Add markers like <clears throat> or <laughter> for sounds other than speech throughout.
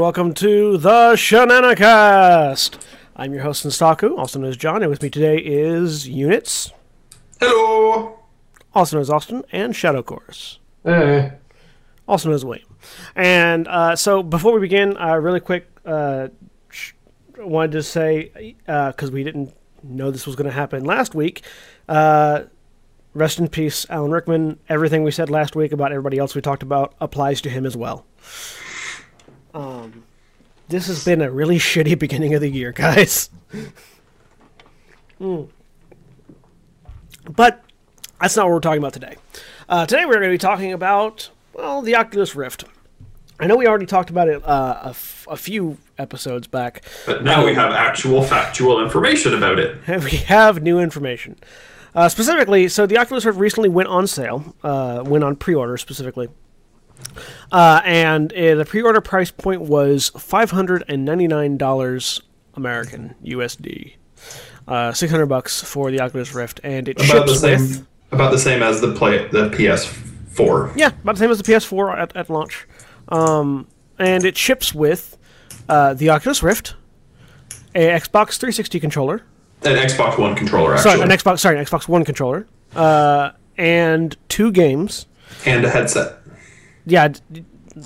And welcome to the Shenanicast. I'm your host, Staku, also known as John, and with me today is Units, Hello. also known as Austin, and Shadow Chorus, Hey. also known as William. And uh, so, before we begin, uh, really quick, uh, sh- wanted to say because we didn't know this was going to happen last week. Uh, rest in peace, Alan Rickman. Everything we said last week about everybody else we talked about applies to him as well. Um, this has been a really <laughs> shitty beginning of the year, guys. <laughs> Hmm. But that's not what we're talking about today. Uh, today we're going to be talking about well the Oculus Rift. I know we already talked about it uh, a, f- a few episodes back. But now we have actual factual information about it. <laughs> we have new information. Uh, specifically, so the Oculus Rift recently went on sale, uh, went on pre-order specifically, uh, and uh, the pre-order price point was five hundred and ninety-nine dollars American USD, uh, six hundred bucks for the Oculus Rift, and it About the ships same with about the same as the play the PS4. yeah, about the same as the PS4 at, at launch, um, and it ships with uh, the Oculus Rift, a Xbox 360 controller, An Xbox One controller actually. sorry, an Xbox, sorry, an Xbox One controller, uh, and two games. and a headset. Yeah,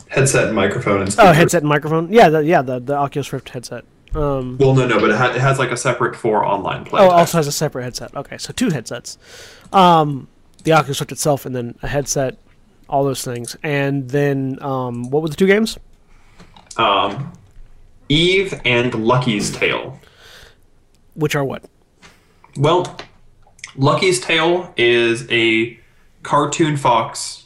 Headset and microphone and speaker. oh, headset and microphone. Yeah, the, yeah, the the Oculus Rift headset. Um, Well, no, no, but it, ha- it has like a separate for online play. oh, type. also has a separate headset. Okay, so two headsets. Um, the Oculus Rift itself, and then a headset, all those things, and then um, what were the two games? um, Eve and Lucky's Tale. Which are what? Well, Lucky's Tale is a cartoon fox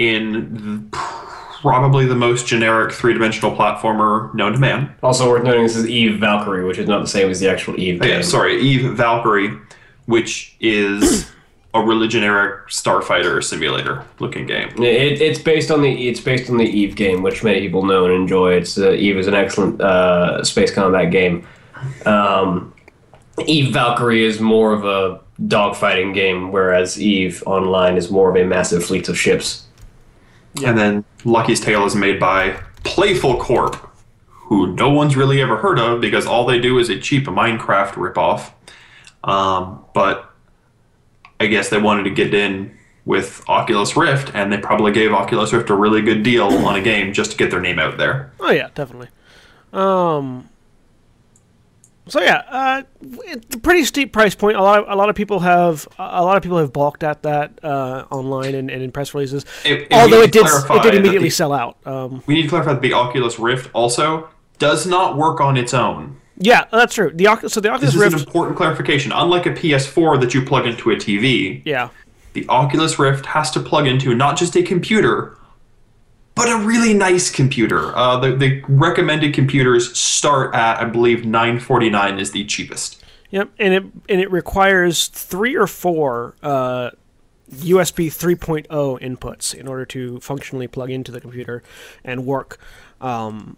in probably the most generic three-dimensional platformer known to man. Also worth noting, this is Eve Valkyrie, which is not the same as the actual Eve Oh, game. yeah, sorry, Eve Valkyrie, which is a really generic starfighter simulator looking game. It, it's based on the it's based on the Eve game, which many people know and enjoy. It's uh, Eve is an excellent uh, space combat game. Um, Eve Valkyrie is more of a dogfighting game, whereas Eve Online is more of a massive fleet of ships. And then Lucky's Tale is made by Playful Corp, who no one's really ever heard of because all they do is a cheap Minecraft ripoff. Um, but I guess they wanted to get in with Oculus Rift, and they probably gave Oculus Rift a really good deal on a game just to get their name out there. Oh yeah, definitely. Um. So yeah, uh, it's a pretty steep price point. A lot of a lot of people have a lot of people have balked at that uh, online and, and in press releases. It- it- Although it did it did immediately the- sell out. Um, We need to clarify that the Oculus Rift also does not work on its own. yeah, that's true. The Oc- so the Oculus This is an important clarification. Unlike a PS4 that you plug into a TV, Yeah, the Oculus Rift has to plug into not just a computer, but a really nice computer. Uh, the, the recommended computers start at, I believe, nine forty nine is the cheapest. yep, and it and it requires three or four uh, USB 3.0 inputs in order to functionally plug into the computer and work. Um,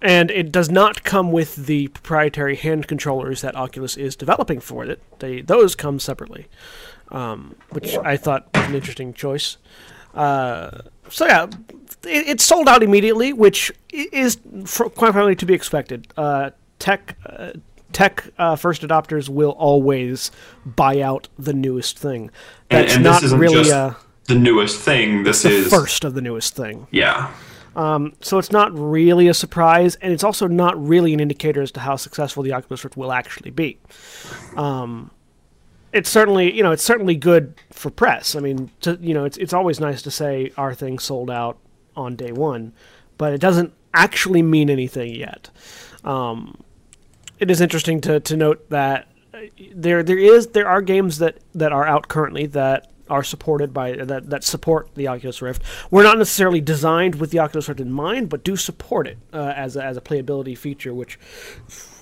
and it does not come with the proprietary hand controllers that Oculus is developing for it. They those come separately, um, which I thought was an interesting choice. Uh, so yeah, it, it sold out immediately, which is quite frankly to be expected. Uh, tech uh, tech uh, first adopters will always buy out the newest thing. That's and not this isn't really just uh, the newest thing. This is first of the newest thing. yeah. So it's not really a surprise, and it's also not really an indicator as to how successful the Oculus Rift will actually be. Um, it's certainly, you know, it's certainly good for press. I mean, to, you know, it's it's always nice to say our thing sold out on day one, but it doesn't actually mean anything yet. Um, it is interesting to, to note that uh, there there is there are games that, that are out currently that are supported by that, that support the Oculus Rift. We're not necessarily designed with the Oculus Rift in mind, but do support it uh, as a, as a playability feature, which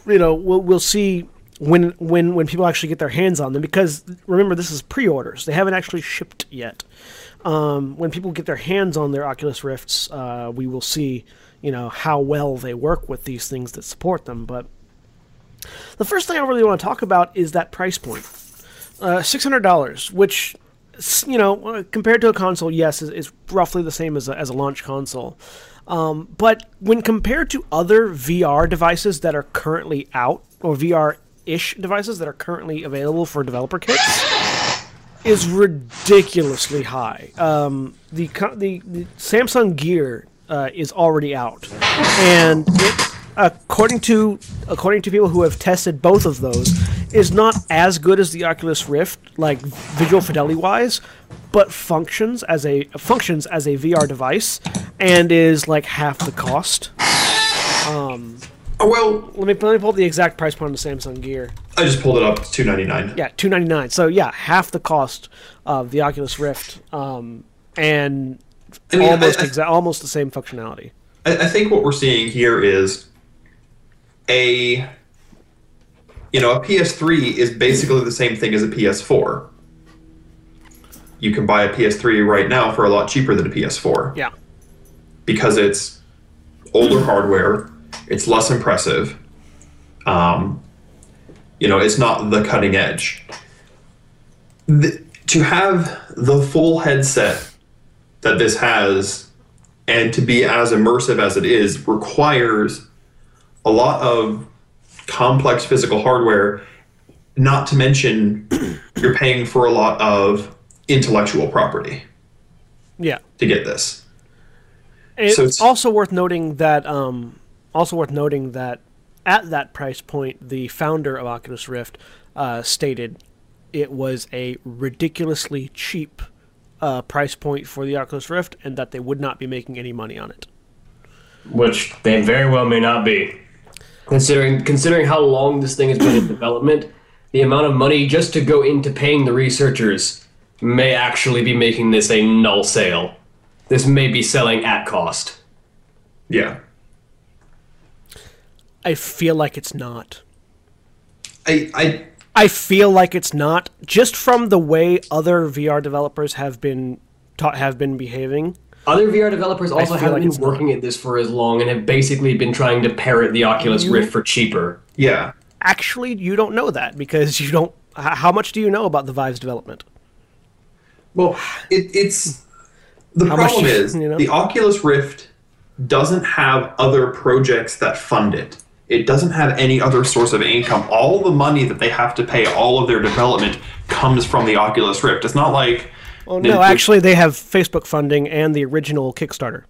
you know we'll we'll see when when when people actually get their hands on them. Because remember, this is pre-orders; they haven't actually shipped yet. Um, when people get their hands on their Oculus Rifts, uh, we will see you know how well they work with these things that support them. But the first thing I really want to talk about is that price point, uh, six hundred dollars, which you know, uh, compared to a console, yes, is, is roughly the same as a, as a launch console. Um, but when compared to other VR devices that are currently out, or VR-ish devices that are currently available for developer kits, is ridiculously high. Um, the, the the Samsung Gear uh, is already out, and it, according to according to people who have tested both of those, is not as good as the Oculus Rift, like visual fidelity wise, but functions as a functions as a VR device, and is like half the cost. Oh, well, Let me let me pull the exact price point on the Samsung Gear. I just pulled it up. It's two ninety nine. Yeah, two ninety nine. So yeah, half the cost of the Oculus Rift, um, and I mean, I- almost I- exa- almost the same functionality. I, I think what we're seeing here is a you know a PS3 is basically the same thing as a PS4. You can buy a PS3 right now for a lot cheaper than a PS4 Yeah, because it's older hardware, it's less impressive. Um, you know, it's not the cutting edge. The, to have the full headset that this has and to be as immersive as it is requires a lot of complex physical hardware not to mention <clears throat> you're paying for a lot of intellectual property yeah. to get this It's, So it's- also worth noting that um, also worth noting that at that price point, the founder of Oculus Rift uh, stated it was a ridiculously cheap uh, price point for the Oculus Rift, and that they would not be making any money on it. which they very well may not be. Considering considering how long this thing has been in development, the amount of money just to go into paying the researchers may actually be making this a null sale. This may be selling at cost. yeah I feel like it's not. i i I feel like it's not just from the way other VR developers have been ta- have been behaving. Other VR developers also haven't like been working at this for as long and have basically been trying to parrot the Oculus Rift for cheaper. yeah Actually, you don't know that because you don't. How much do you know about the Vive's development? Well, it, it's the How problem you- is you know? the Oculus Rift doesn't have other projects that fund it. It doesn't have any other source of income. All the money that they have to pay all of their development comes from the Oculus Rift. It's not like Well, no, actually, they have Facebook funding and the original Kickstarter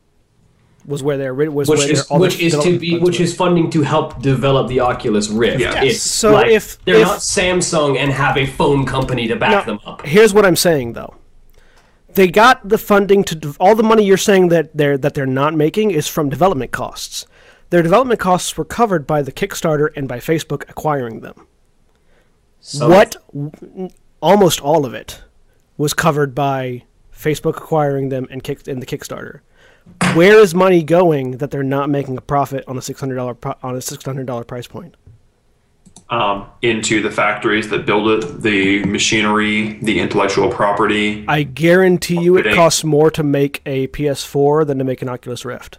was where their was Which where is their, all their which is to development be which were. is funding to help develop the Oculus Rift. Yeah. It's So like, if- they're if- not Samsung and have a phone company to back Now, them up. Here's what I'm saying though. They got the funding to all the money you're saying that they're that they're not making is from development costs. Their development costs were covered by the Kickstarter and by Facebook acquiring them. So- what almost all of it was covered by Facebook acquiring them and kick and the Kickstarter. Where is money going that they're not making a profit on a six hundred dollar pro- on a six hundred dollar price point? um, into the factories that build it, the machinery, the intellectual property. I guarantee you it costs more to make a PS4 than to make an Oculus Rift.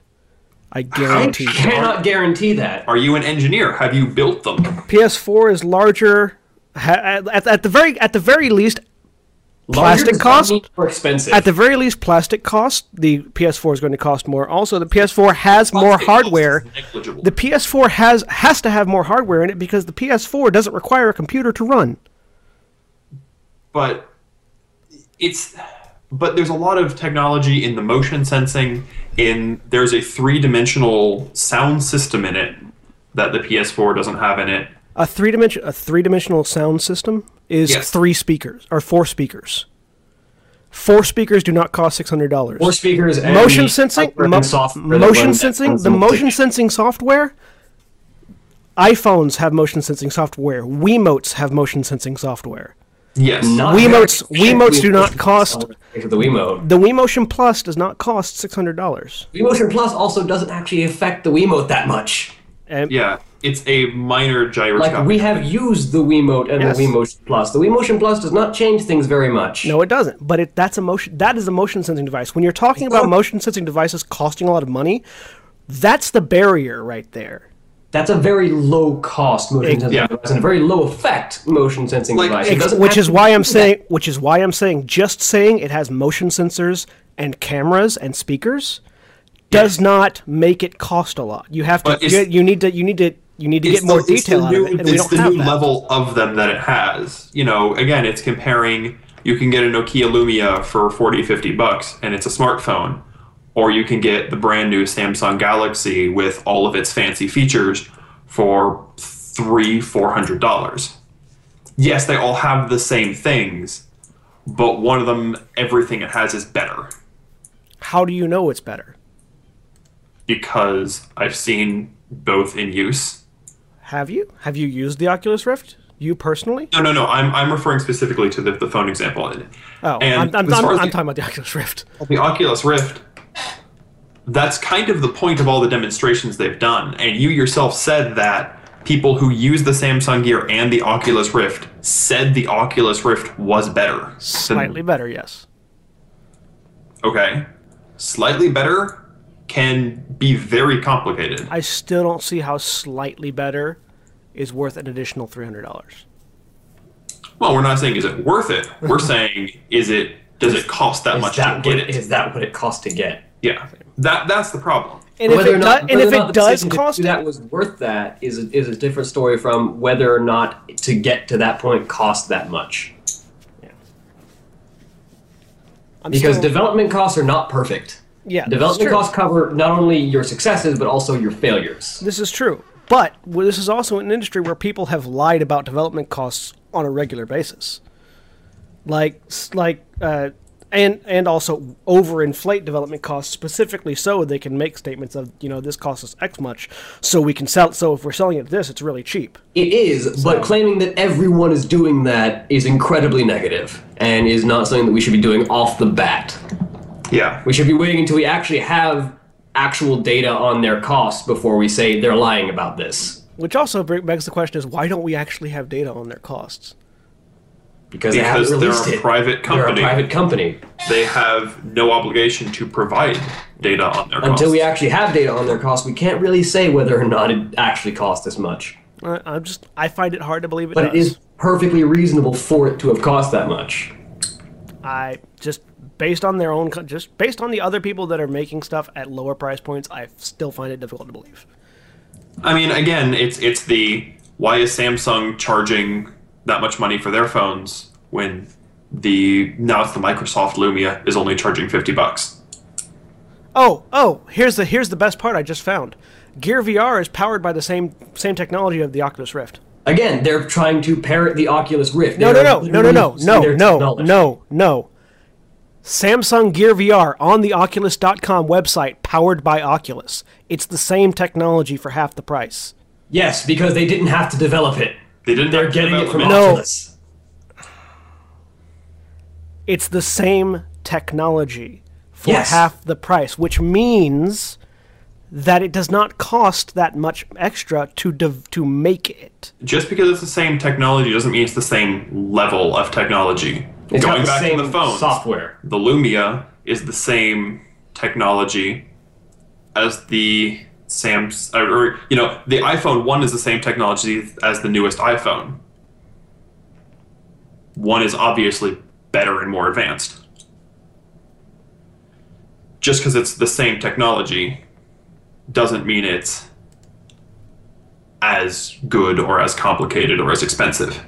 I I guarantee you. cannot guarantee that. Are you an engineer? Have you built them? PS4 is larger at, at, at the very at the very least Larger Plastic cost? More expensive. at the very least plastic cost the PS4 is going to cost more. Also the PS4 has more Plastic cost hardware. negligible. The PS4 has has to have more hardware in it because the PS4 doesn't require a computer to run. but it's but there's a lot of technology in the motion sensing in there's a three-dimensional sound system in it that the PS4 doesn't have in it. A three dimension a three dimensional sound system is Yes. three speakers or four speakers. Four speakers do not cost six hundred dollars. More speakers and motion sensing mo- motion sensing the motion sensing software iPhones have motion sensing software. Wiimotes have motion sensing software. Yes. Not Wiimotes- Wiimotes do not cost- for the Wiimote. The Wiimotion Plus does not cost six hundred dollars. Wiimotion Plus also doesn't actually affect the Wiimote that much. And Yeah, it's a minor gyroscopic. Like we have used the Wiimote and Yes. the Wiimotion Plus. The Wiimotion Plus does not change things very much. no, it doesn't. But it, that's a motion. That is a motion sensing device. When you're talking about motion sensing devices costing a lot of money, that's the barrier right there. That's a very low cost motion sensing Yeah. device and a very low effect motion sensing Like, device. It which is why I'm do that. saying which is why I'm saying just saying it has motion sensors and cameras and speakers does not make it cost a lot. You have to you, you need to you need to you need to get more the- detail out new, of it, and we it's don't the have new that. level of them that it has. You know, again, it's comparing. You can get a Nokia Lumia for 40, 50 bucks, and it's a smartphone, or you can get the brand new Samsung Galaxy with all of its fancy features for three, four hundred dollars. Yes, they all have the same things, but one of them, everything it has is better How do you know it's better? because I've seen both in use. Have you have you used the Oculus Rift? You personally? No, no, no. I'm, I'm referring specifically to the, the phone example. Oh, And I'm, I'm, I'm, I'm the- talking about the Oculus Rift. the Oculus Rift, that's kind of the point of all the demonstrations they've done. And you yourself said that people who use the Samsung Gear and the Oculus Rift said the Oculus Rift was better. than- Slightly better, yes. okay. Slightly better can be very complicated. I still don't see how slightly better is worth an additional three hundred dollars. Well, we're not saying is it worth it. We're <laughs> saying is it does it cost that much that, to what, get it? is that what it costs to get? Yeah. That that's the problem. And if whether it, or do- not, and if it does cost that was worth that is a, is a different story from whether or not to get to that point cost that much. I'm Because still- development costs are not perfect. yeah, Development costs cover not only your successes but also your failures. This is true, but well, this is also an industry where people have lied about development costs on a regular basis. Like, like, uh, and and also overinflate development costs specifically so they can make statements of you know this costs us X much, so we can sell. So if we're selling it this, it's really cheap. It is, but claiming that everyone is doing that is incredibly negative and is not something that we should be doing off the bat. Yeah. We should be waiting until we actually have actual data on their costs before we say they're lying about this. Which also begs the question: is why don't we actually have data on their costs? Because, they Because haven't they're a it. private They're a company. private company. They have no obligation to provide data on their costs. Until we actually have data on their costs, we can't really say whether or not it actually cost this much. I, I'm just I find it hard to believe it But it does. is perfectly reasonable for it to have cost that much. I just based on their own, just based on the other people that are making stuff at lower price points, I still find it difficult to believe. I mean, again, it's it's the why is Samsung charging that much money for their phones when the now it's the Microsoft Lumia is only charging fifty bucks. Oh, oh, here's the here's the best part I just found. Gear VR is powered by the same same technology of the Oculus Rift. Again, they're trying to parrot the Oculus Rift. No, no, They're no, no, no, no, no, no, no, no. Samsung Gear VR on the Oculus.com website, powered by Oculus. It's the same technology for half the price. Yes, because they didn't have to develop it. They didn't. They're getting it develop from No. Oculus. It's the same technology for Yes. half the price, which means that it does not cost that much extra to dev- to make it. Just because it's the same technology doesn't mean it's the same level of technology. It's Going got the back same to the phones, software. the Lumia is the same technology as the Sam's or, you know the iPhone one is the same technology as the newest iPhone. One is obviously better and more advanced. Just because it's the same technology doesn't mean it's as good or as complicated or as expensive.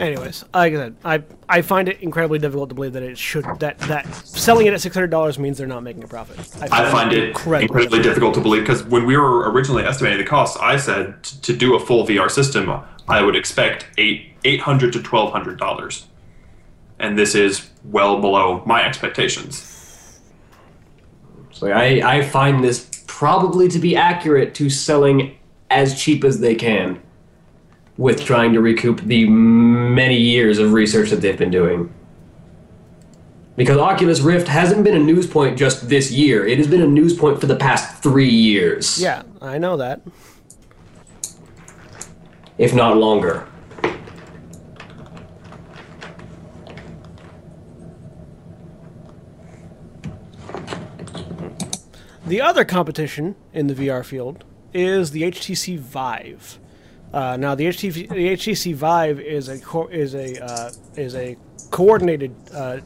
Anyways, like I said, I I find it incredibly difficult to believe that it should that that selling it at six hundred dollars means they're not making a profit. I find it incredibly difficult to believe because when we were originally estimating the cost, I said t- to do a full VR system, I would expect eight eight hundred to twelve hundred dollars, and this is well below my expectations. So I, I find this probably to be accurate to selling as cheap as they can with trying to recoup the many years of research that they've been doing. Because Oculus Rift hasn't been a news point just this year, it has been a news point for the past three years, Yeah, I know that. if not longer. The other competition in the VR field is the HTC Vive. Uh, now, the HTC, the HTC Vive is a co- is a uh, is a coordinated uh,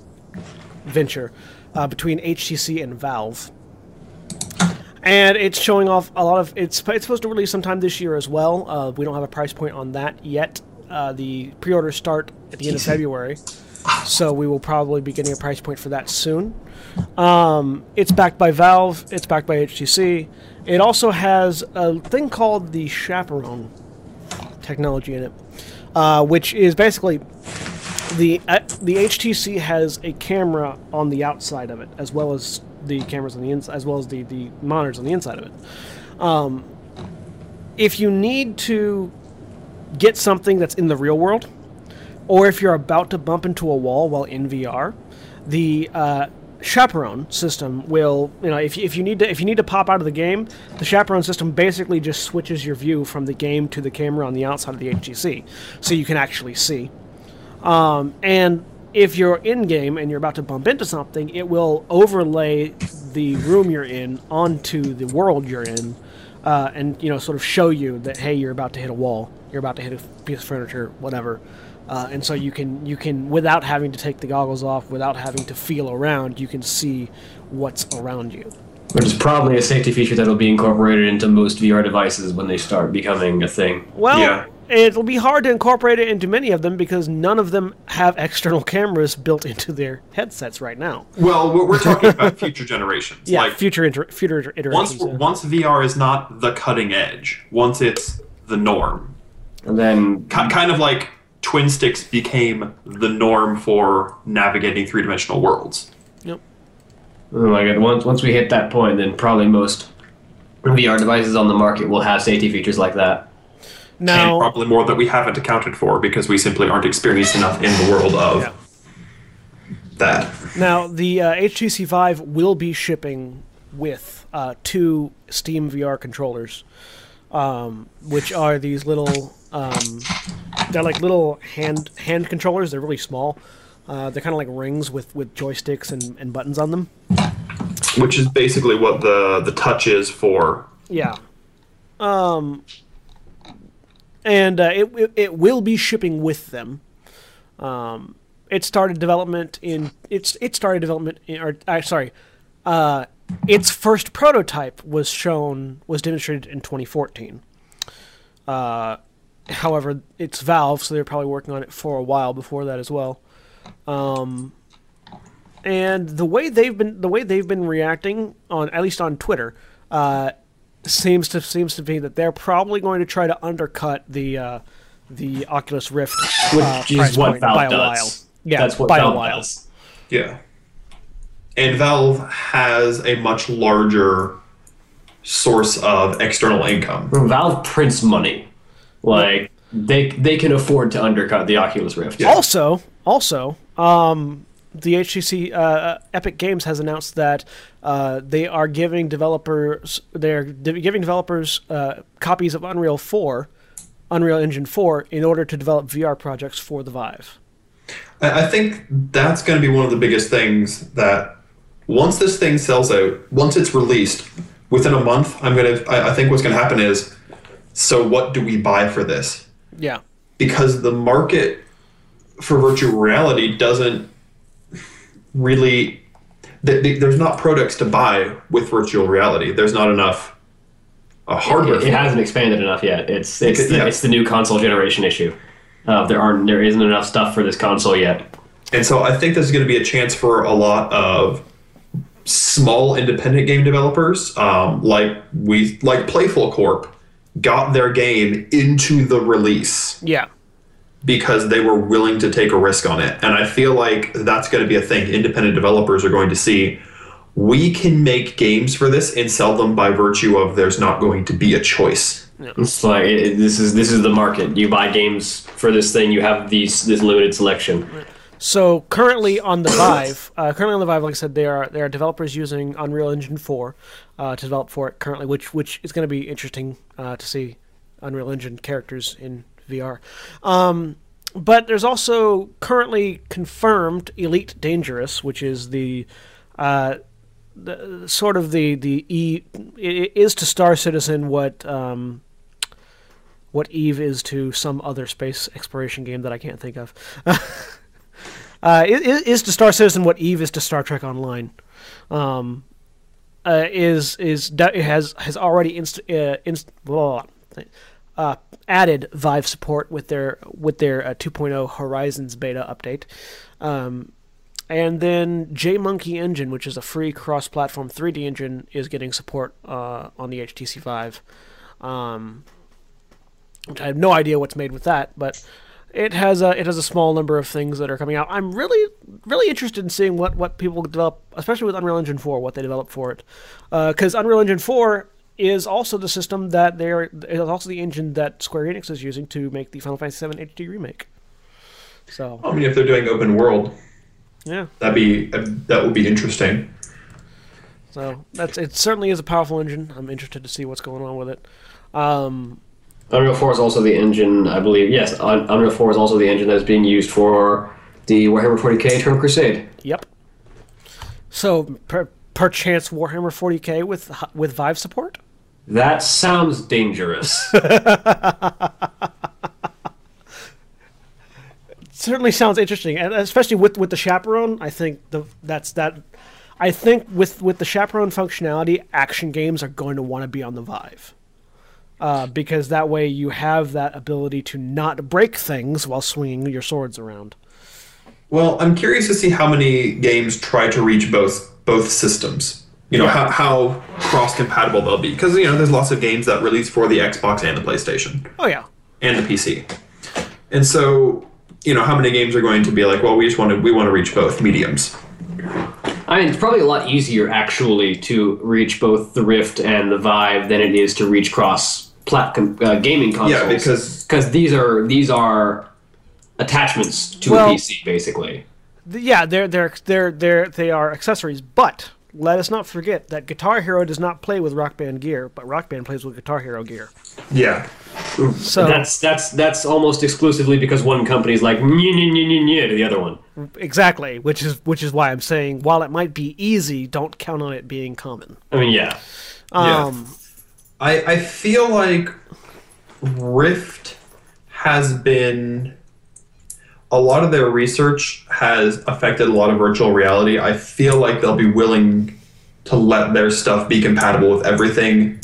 venture uh, between HTC and Valve, and it's showing off a lot of. It's it's supposed to release sometime this year as well. Uh, we don't have a price point on that yet. Uh, the pre-orders start at the end of February, so we will probably be getting a price point for that soon. Um, it's backed by Valve. It's backed by HTC. It also has a thing called the Chaperone technology in it, uh, which is basically the uh, the HTC has a camera on the outside of it, as well as the cameras on the inside, as well as the the monitors on the inside of it. Um, if you need to get something that's in the real world, or if you're about to bump into a wall while in VR, the uh, chaperone system will you know if if you need to if you need to pop out of the game the chaperone system basically just switches your view from the game to the camera on the outside of the HTC so you can actually see. Um, and if you're in game and you're about to bump into something it will overlay the room you're in onto the world you're in uh, and you know sort of show you that hey you're about to hit a wall you're about to hit a piece of furniture whatever uh, and so you can you can without having to take the goggles off, without having to feel around, you can see what's around you. Which is probably a safety feature that'll be incorporated into most VR devices when they start becoming a thing. Well, Yeah. it'll be hard to incorporate it into many of them because none of them have external <laughs> cameras built into their headsets right now. Well, we're, we're talking about <laughs> future generations. Yeah, like future inter- future iter- once iterations. yeah. once VR is not the cutting edge, once it's the norm, And then kind of like twin sticks became the norm for navigating three dimensional worlds. Yep. Oh my god! Once once we hit that point, then probably most VR devices on the market will have safety features like that. and Now, probably more that we haven't accounted for because we simply aren't experienced enough in the world of Yeah. that. Now, the uh, HTC Vive will be shipping with uh, two Steam VR controllers, um, which are these little. Um, they're like little hand hand controllers. They're really small. Uh, they're kind of like rings with, with joysticks and, and buttons on them. Which is basically what the the touch is for. Yeah. Um, and uh, it, it it will be shipping with them. Um, it started development in it's it started development in, or uh, sorry, uh, its first prototype was shown was demonstrated in 2014. Uh, however, it's Valve, so they're probably working on it for a while before that as well. Um, and the way they've been the way they've been reacting on at least on Twitter uh, seems to seems to be that they're probably going to try to undercut the uh, the Oculus Rift, Which uh, is price what point Valve by a does. while. Yeah, That's what by Valve a while. does. Yeah. And Valve has a much larger source of external income. Valve prints money. Like they they can afford to undercut the Oculus Rift. Yeah. Also, also, um, the HTC uh, Epic Games has announced that uh, they are giving developers they're giving developers uh, copies of Unreal 4, Unreal Engine 4, in order to develop VR projects for the Vive. I I think that's going to be one of the biggest things that once this thing sells out, once it's released, within a month, I'm gonna. I, I think what's going to happen is, so what do we buy for this? Yeah. Because the market for virtual reality doesn't really. th- th- There's not products to buy with virtual reality. There's not enough uh, hardware. It, for it hasn't expanded enough yet. It's it's It- the, yeah. it's the new console generation issue. Uh, there aren't there isn't enough stuff for this console yet. And so I think there's going to be a chance for a lot of small independent game developers, um, like we like Playful Corp, got their game into the release Yeah. because they were willing to take a risk on it. And I feel like that's going to be a thing. Independent developers are going to see we can make games for this and sell them by virtue of there's not going to be a choice. It's like it, it- this is this is the market. You buy games for this thing. You have these this limited selection. So currently on the Vive, uh, currently on the Vive, like I said, there are there are developers using Unreal Engine 4 uh, to develop for it currently, which which is going to be interesting uh, to see Unreal Engine characters in VR. Um, but there's also currently confirmed Elite Dangerous, which is the uh, the, sort of the the E i- is to Star Citizen what um, what Eve is to some other space exploration game that I can't think of. <laughs> uh, i- i- is to Star Citizen what Eve is to Star Trek Online. Um, uh, is is has has already inst- uh, inst- blah, uh, added Vive support with their with their uh, 2.0 Horizons beta update. Um, and then JMonkey Engine, which is a free cross-platform 3D engine, is getting support uh, on the HTC Vive. Um, which I have no idea what's made with that, but it has a it has a small number of things that are coming out. I'm really really interested in seeing what what people develop, especially with Unreal Engine 4, what they develop for it, because Unreal Engine 4 is also the system that they're is also the engine that Square Enix is using to make the Final Fantasy VII HD remake. So I mean, if they're doing open world, yeah. that'd be that would be interesting. So that's it. Certainly is a powerful engine. I'm interested to see what's going on with it. Um, Unreal 4 is also the engine, I believe. Yes, Unreal 4 is also the engine that's being used for the Warhammer 40k Eternal Crusade. yep. So per, perchance Warhammer 40k with with Vive support. That sounds dangerous. <laughs> certainly sounds interesting, and especially with with the chaperone. I think the that's that. I think with with the chaperone functionality, action games are going to want to be on the Vive. Uh, because that way you have that ability to not break things while swinging your swords around. Well, I'm curious to see how many games try to reach both both systems. You know how, how cross compatible they'll be because you know there's lots of games that release for the Xbox and the PlayStation Oh yeah, and the PC, and so you know how many games are going to be like, well, we just want to we want to reach both mediums. I mean, it's probably a lot easier actually to reach both the Rift and the Vive than it is to reach cross plat- uh, gaming consoles. Yeah, because because these are these are attachments to Well- a PC basically. Th- yeah, they're they're they're they're they are accessories, but let us not forget that Guitar Hero does not play with Rock Band gear, but Rock Band plays with Guitar Hero gear. yeah, So That's that's that's almost exclusively because one company's like nye nye nye nye nye to the other one. exactly, which is which is why I'm saying while it might be easy, don't count on it being common. I mean, yeah. Yeah. Um, I I feel like Rift has been a lot of their research has affected a lot of virtual reality. I feel like they'll be willing to let their stuff be compatible with everything,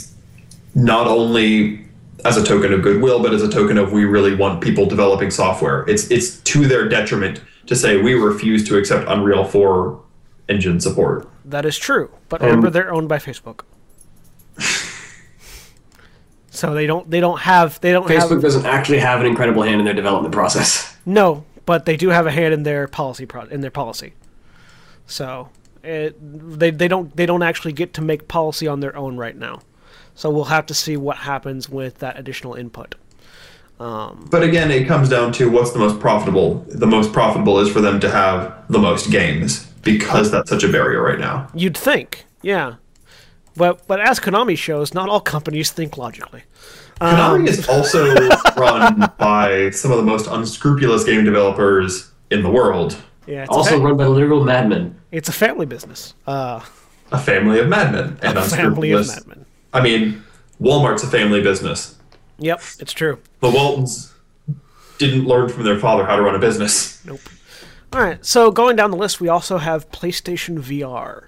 not only as a token of goodwill, but as a token of we really want people developing software. It's it's to their detriment to say we refuse to accept Unreal 4 engine support. That is true, but um, remember they're owned by Facebook. <laughs> so they don't they don't have they don't Facebook have doesn't actually have an incredible hand in their development process. <laughs> no, but they do have a hand in their policy pro- in their policy. So it, they they don't they don't actually get to make policy on their own right now. So we'll have to see what happens with that additional input. But again, it comes down to what's the most profitable. The most profitable is for them to have the most games because that's such a barrier right now. You'd think, yeah. But but as Konami shows, not all companies think logically. Konami is also <laughs> run by some of the most unscrupulous game developers in the world. Yeah, it's, Also fa- run by literal madmen. it's a family business. Uh, A family of madmen and a family of unscrupulous. Madmen. I mean, Walmart's a family business. Yep, it's true. The Waltons didn't learn from their father how to run a business. Nope. All right, so going down the list, we also have PlayStation VR.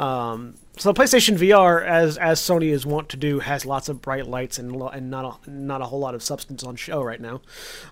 Um, so PlayStation VR, as as Sony is wont to do, has lots of bright lights and lo- and not a, not a whole lot of substance on show right now.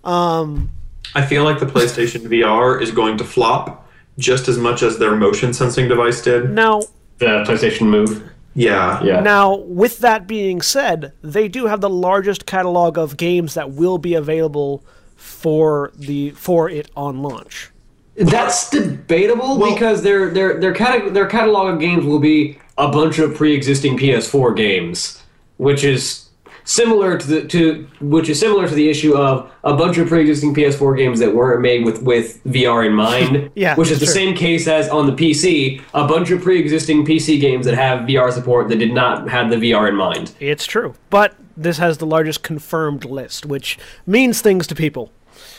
I feel like the PlayStation VR is going to flop just as much as their motion sensing device did. No, The PlayStation Move. Yeah. Yeah. now with that being said, they do have the largest catalog of games that will be available for the for it on launch. That's debatable Well- because their their their cata- their catalog of games will be a bunch of pre-existing PS4 games, which is similar to the to which is similar to the issue of a bunch of pre-existing PS4 games that weren't made with with VR in mind. <laughs> Yeah, which is the sure. same case as on the PC, a bunch of pre-existing PC games that have VR support that did not have the VR in mind. It's true, but this has the largest confirmed list, which means things to people.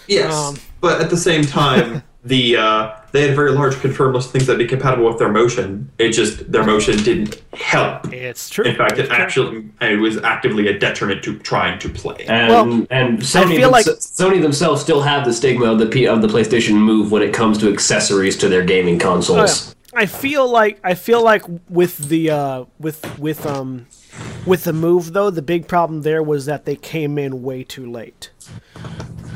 Yes, Um, but at the same time, <laughs> the uh, they had a very large confirmed list of things that'd be compatible with their motion. It just their motion didn't help. It's true. In fact, it It's true. actually it was actively a detriment to trying to play. And Well, and Sony, feel like- Sony themselves still have the stigma of the P- of the PlayStation Move when it comes to accessories to their gaming Oh, consoles. yeah. I feel like I feel like with the uh, with with um with the move though, the big problem there was that they came in way too late.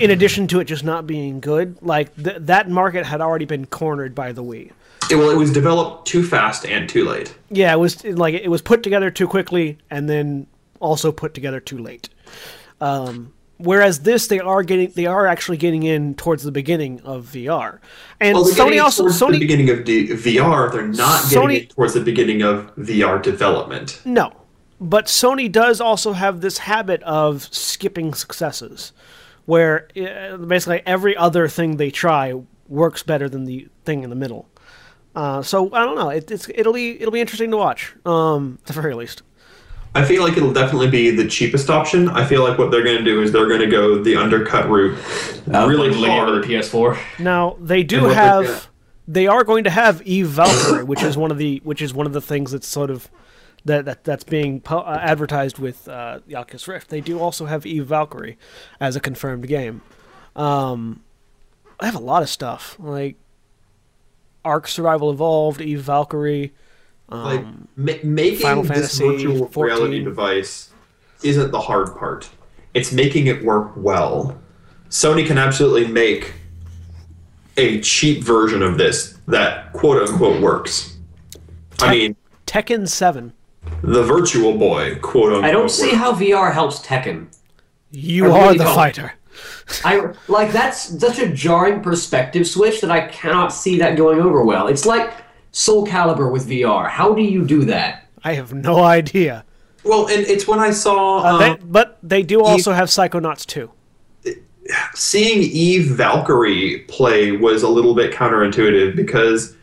In addition to it just not being good, like th- that market had already been cornered by the Wii. It- well, it was developed too fast and too late. Yeah, it was like it was put together too quickly and then also put together too late. Um, whereas this, they are getting, they are actually getting in towards the beginning of VR, and Well, Sony also towards the beginning of D- VR. They're not Sony- getting towards the beginning of VR development. no, but Sony does also have this habit of skipping successes, where uh, basically every other thing they try works better than the thing in the middle. Uh, so I don't know. It, it's it'll be it'll be interesting to watch, um, at the very least. I feel like it'll definitely be the cheapest option. I feel like what they're going to do is they're going to go the undercut route, really Bundling hard. the PS4. Now they do have. They are going to have Eve Valkyrie, which is one of the which is one of the things that's sort of that, that that's being po- uh, advertised with uh, the Oculus Rift. They do also have Eve Valkyrie as a confirmed game. Um, I have a lot of stuff like Ark Survival Evolved, Eve Valkyrie. like ma- making Um, Final this Fantasy virtual 14. reality device isn't the hard part. It's making it work well. Sony can absolutely make a cheap version of this that quote unquote works. I mean, Tekken Seven. The Virtual Boy quote unquote. I don't see how VR helps Tekken. You I are the don't. fighter. I like that's such a jarring perspective switch that I cannot see that going over well. It's like Soul Calibur with VR. How do you do that? I have no idea. Well, and it's when I saw um, They, but they do also have Psychonauts too. seeing Eve Valkyrie play was a little bit counterintuitive because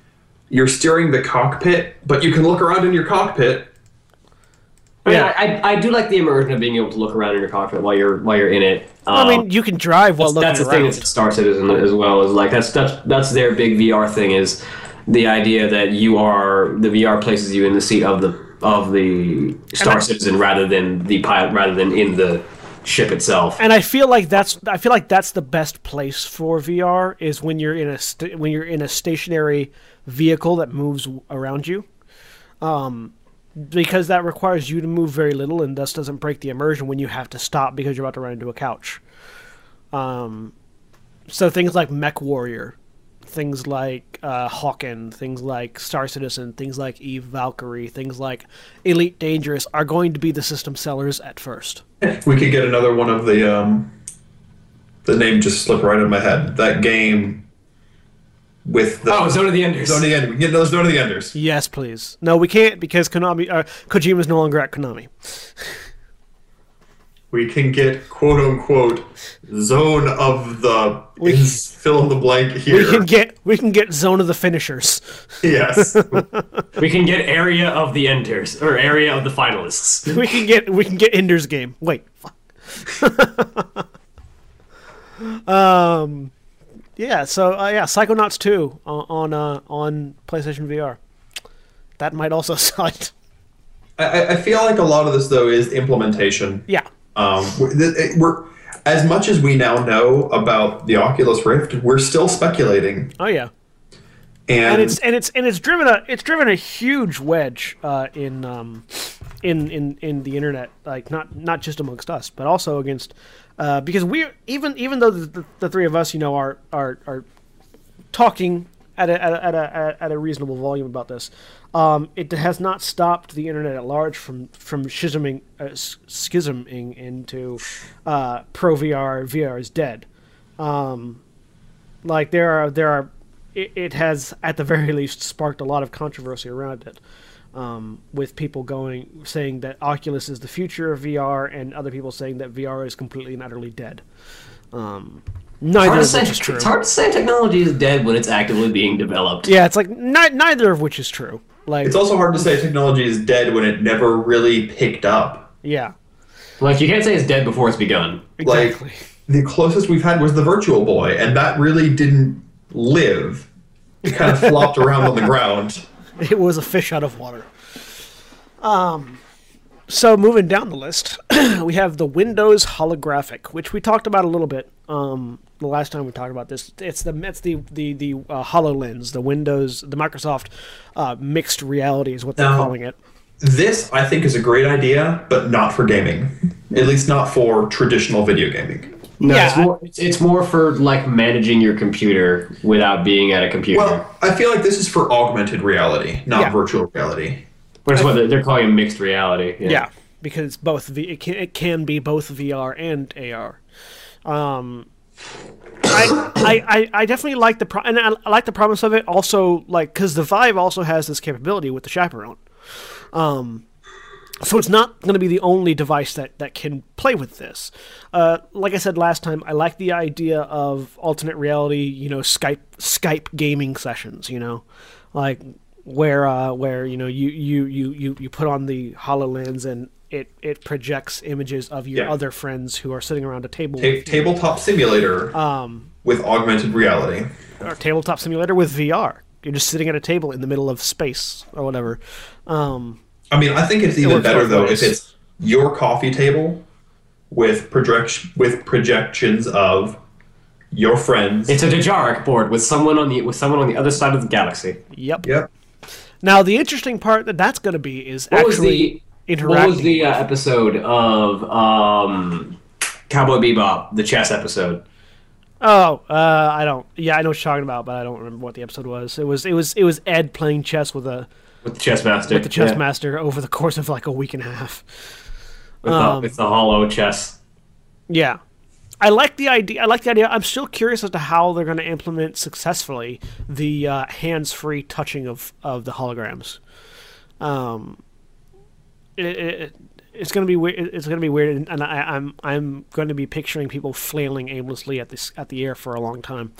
you're steering the cockpit, but you can look around in your cockpit. I, mean, Yeah. I, I, I do like the immersion of being able to look around in your cockpit while you're while you're in it. I Um, mean, you can drive while looking around. that's the thing that Star Citizen as well is like that's that's that's their big VR thing is the idea that you are the VR places you in the seat of the of the Star I- Citizen rather than the pilot rather than in the ship itself. and I feel like that's I feel like that's the best place for VR is when you're in a st- when you're in a stationary vehicle that moves around you, um, because that requires you to move very little and thus doesn't break the immersion when you have to stop because you're about to run into a couch. Um, so things like MechWarrior, things like uh, Hawken, things like Star Citizen, things like Eve Valkyrie, things like Elite Dangerous are going to be the system sellers at first. We could get another one of the um, the name just slipped right of my head. That game with the oh, Zone of the Enders. Zone of the Enders. We can get those Zone of the Enders. Yes, please. No, we can't because Konami, uh, Kojima's no longer at Konami. <laughs> We can get quote unquote Zone of the We- ins- fill in the blank here. We can get we can get Zone of the Finishers. yes. <laughs> We can get area of the Enders or area of the finalists. <laughs> We can get we can get Ender's Game. Wait, fuck. um, yeah. So uh, yeah, Psychonauts two on on, uh, on PlayStation VR. That might also <laughs> side. I, I feel like a lot of this though is implementation. Yeah. Um, we're, we're as much as we now know about the Oculus Rift, we're still speculating, Oh yeah. and, and it's and it's and it's driven a it's driven a huge wedge uh, in um, in in in the internet, like not not just amongst us, but also against uh, because we even even though the, the, three of us, you know, are are are talking at a at a, at a, at a reasonable volume about this. Um, it has not stopped the internet at large from from schisming uh, schisming into uh, pro VR. VR is dead. Um, like there are there are it, it has at the very least sparked a lot of controversy around it um, with people going saying that oculus is the future of vr and other people saying that vr is completely and utterly dead um, neither Hard of to say, is true it's hard to say technology is dead when it's actively being developed. yeah it's like ni- neither of which is true like it's also hard to say technology is dead when it never really picked up. yeah Like you can't say it's dead before it's begun. exactly Like the closest we've had was the Virtual Boy, and that really didn't live. It kind of flopped around on the ground. <laughs> It was a fish out of water. Um, so moving down the list, <clears throat> we have the Windows holographic, which we talked about a little bit um, the last time we talked about this. It's the it's the the the uh, Hololens, the Windows, the Microsoft uh, mixed reality is what they're Now- calling it. This, I think, is a great idea, but not for gaming. At least not for traditional video gaming. No, Yeah, it's more it's, it's more for like managing your computer without being at a computer. Well, I feel like this is for augmented reality, not Yeah. virtual reality. Which is what they're, they're calling a mixed reality. Yeah, because it's both v- it can it can be both VR and AR. Um, I, I, I, I definitely like the pro- and I, I like the promise of it. Also, like because the Vive also has this capability with the Chaperone. Um, so it's not going to be the only device that, that can play with this. Uh, like I said last time, I like the idea of alternate reality. You know, Skype Skype gaming sessions. You know, like where uh, where you know you, you, you, you, you put on the Hololens and it, it projects images of your Yeah. other friends who are sitting around a table Ta- tabletop simulator Um, with augmented reality. or tabletop simulator with VR. You're just sitting at a table in the middle of space or whatever. Um, I mean, I think it's even works better though ways. if it's your coffee table with projection with projections of your friends. It's a Dejarik board with someone on the with someone on the other side of the galaxy. yep. yep. Now the interesting part that that's going to be is What was actually the interacting. What was the uh, episode of um, Cowboy Bebop, the chess episode? Oh, uh, I don't. Yeah, I know what you're talking about, but I don't remember what the episode was. It was it was it was Ed playing chess with a With the chess master. with the chess yeah. master over the course of like a week and a half. With, Um, the, with the hollow chess. Yeah. I like the idea. I like the idea. I'm still curious as to how they're going to implement successfully the uh, hands-free touching of, of the holograms. Um, it, it, it's going to be weird. It's going to be weird, and I, I'm I'm going to be picturing people flailing aimlessly at this at the air for a long time.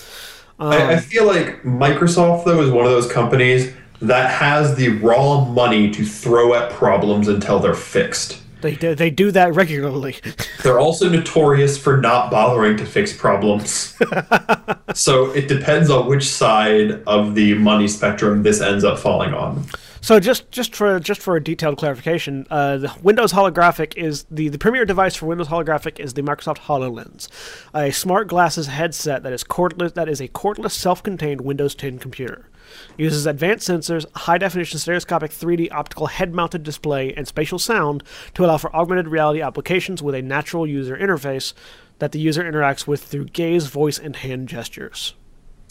I, I feel like Microsoft though is one of those companies that has the raw money to throw at problems until they're fixed. They do, they do that regularly. <laughs> They're also notorious for not bothering to fix problems. <laughs> so it depends on which side of the money spectrum this ends up falling on. So just just for just for a detailed clarification, uh, the Windows Holographic is the the premier device for Windows Holographic is the Microsoft Hololens, a smart glasses headset that is cordless that is a cordless self-contained Windows 10 computer. Uses advanced sensors, high definition stereoscopic 3D optical head mounted display, and spatial sound to allow for augmented reality applications with a natural user interface that the user interacts with through gaze, voice, and hand gestures.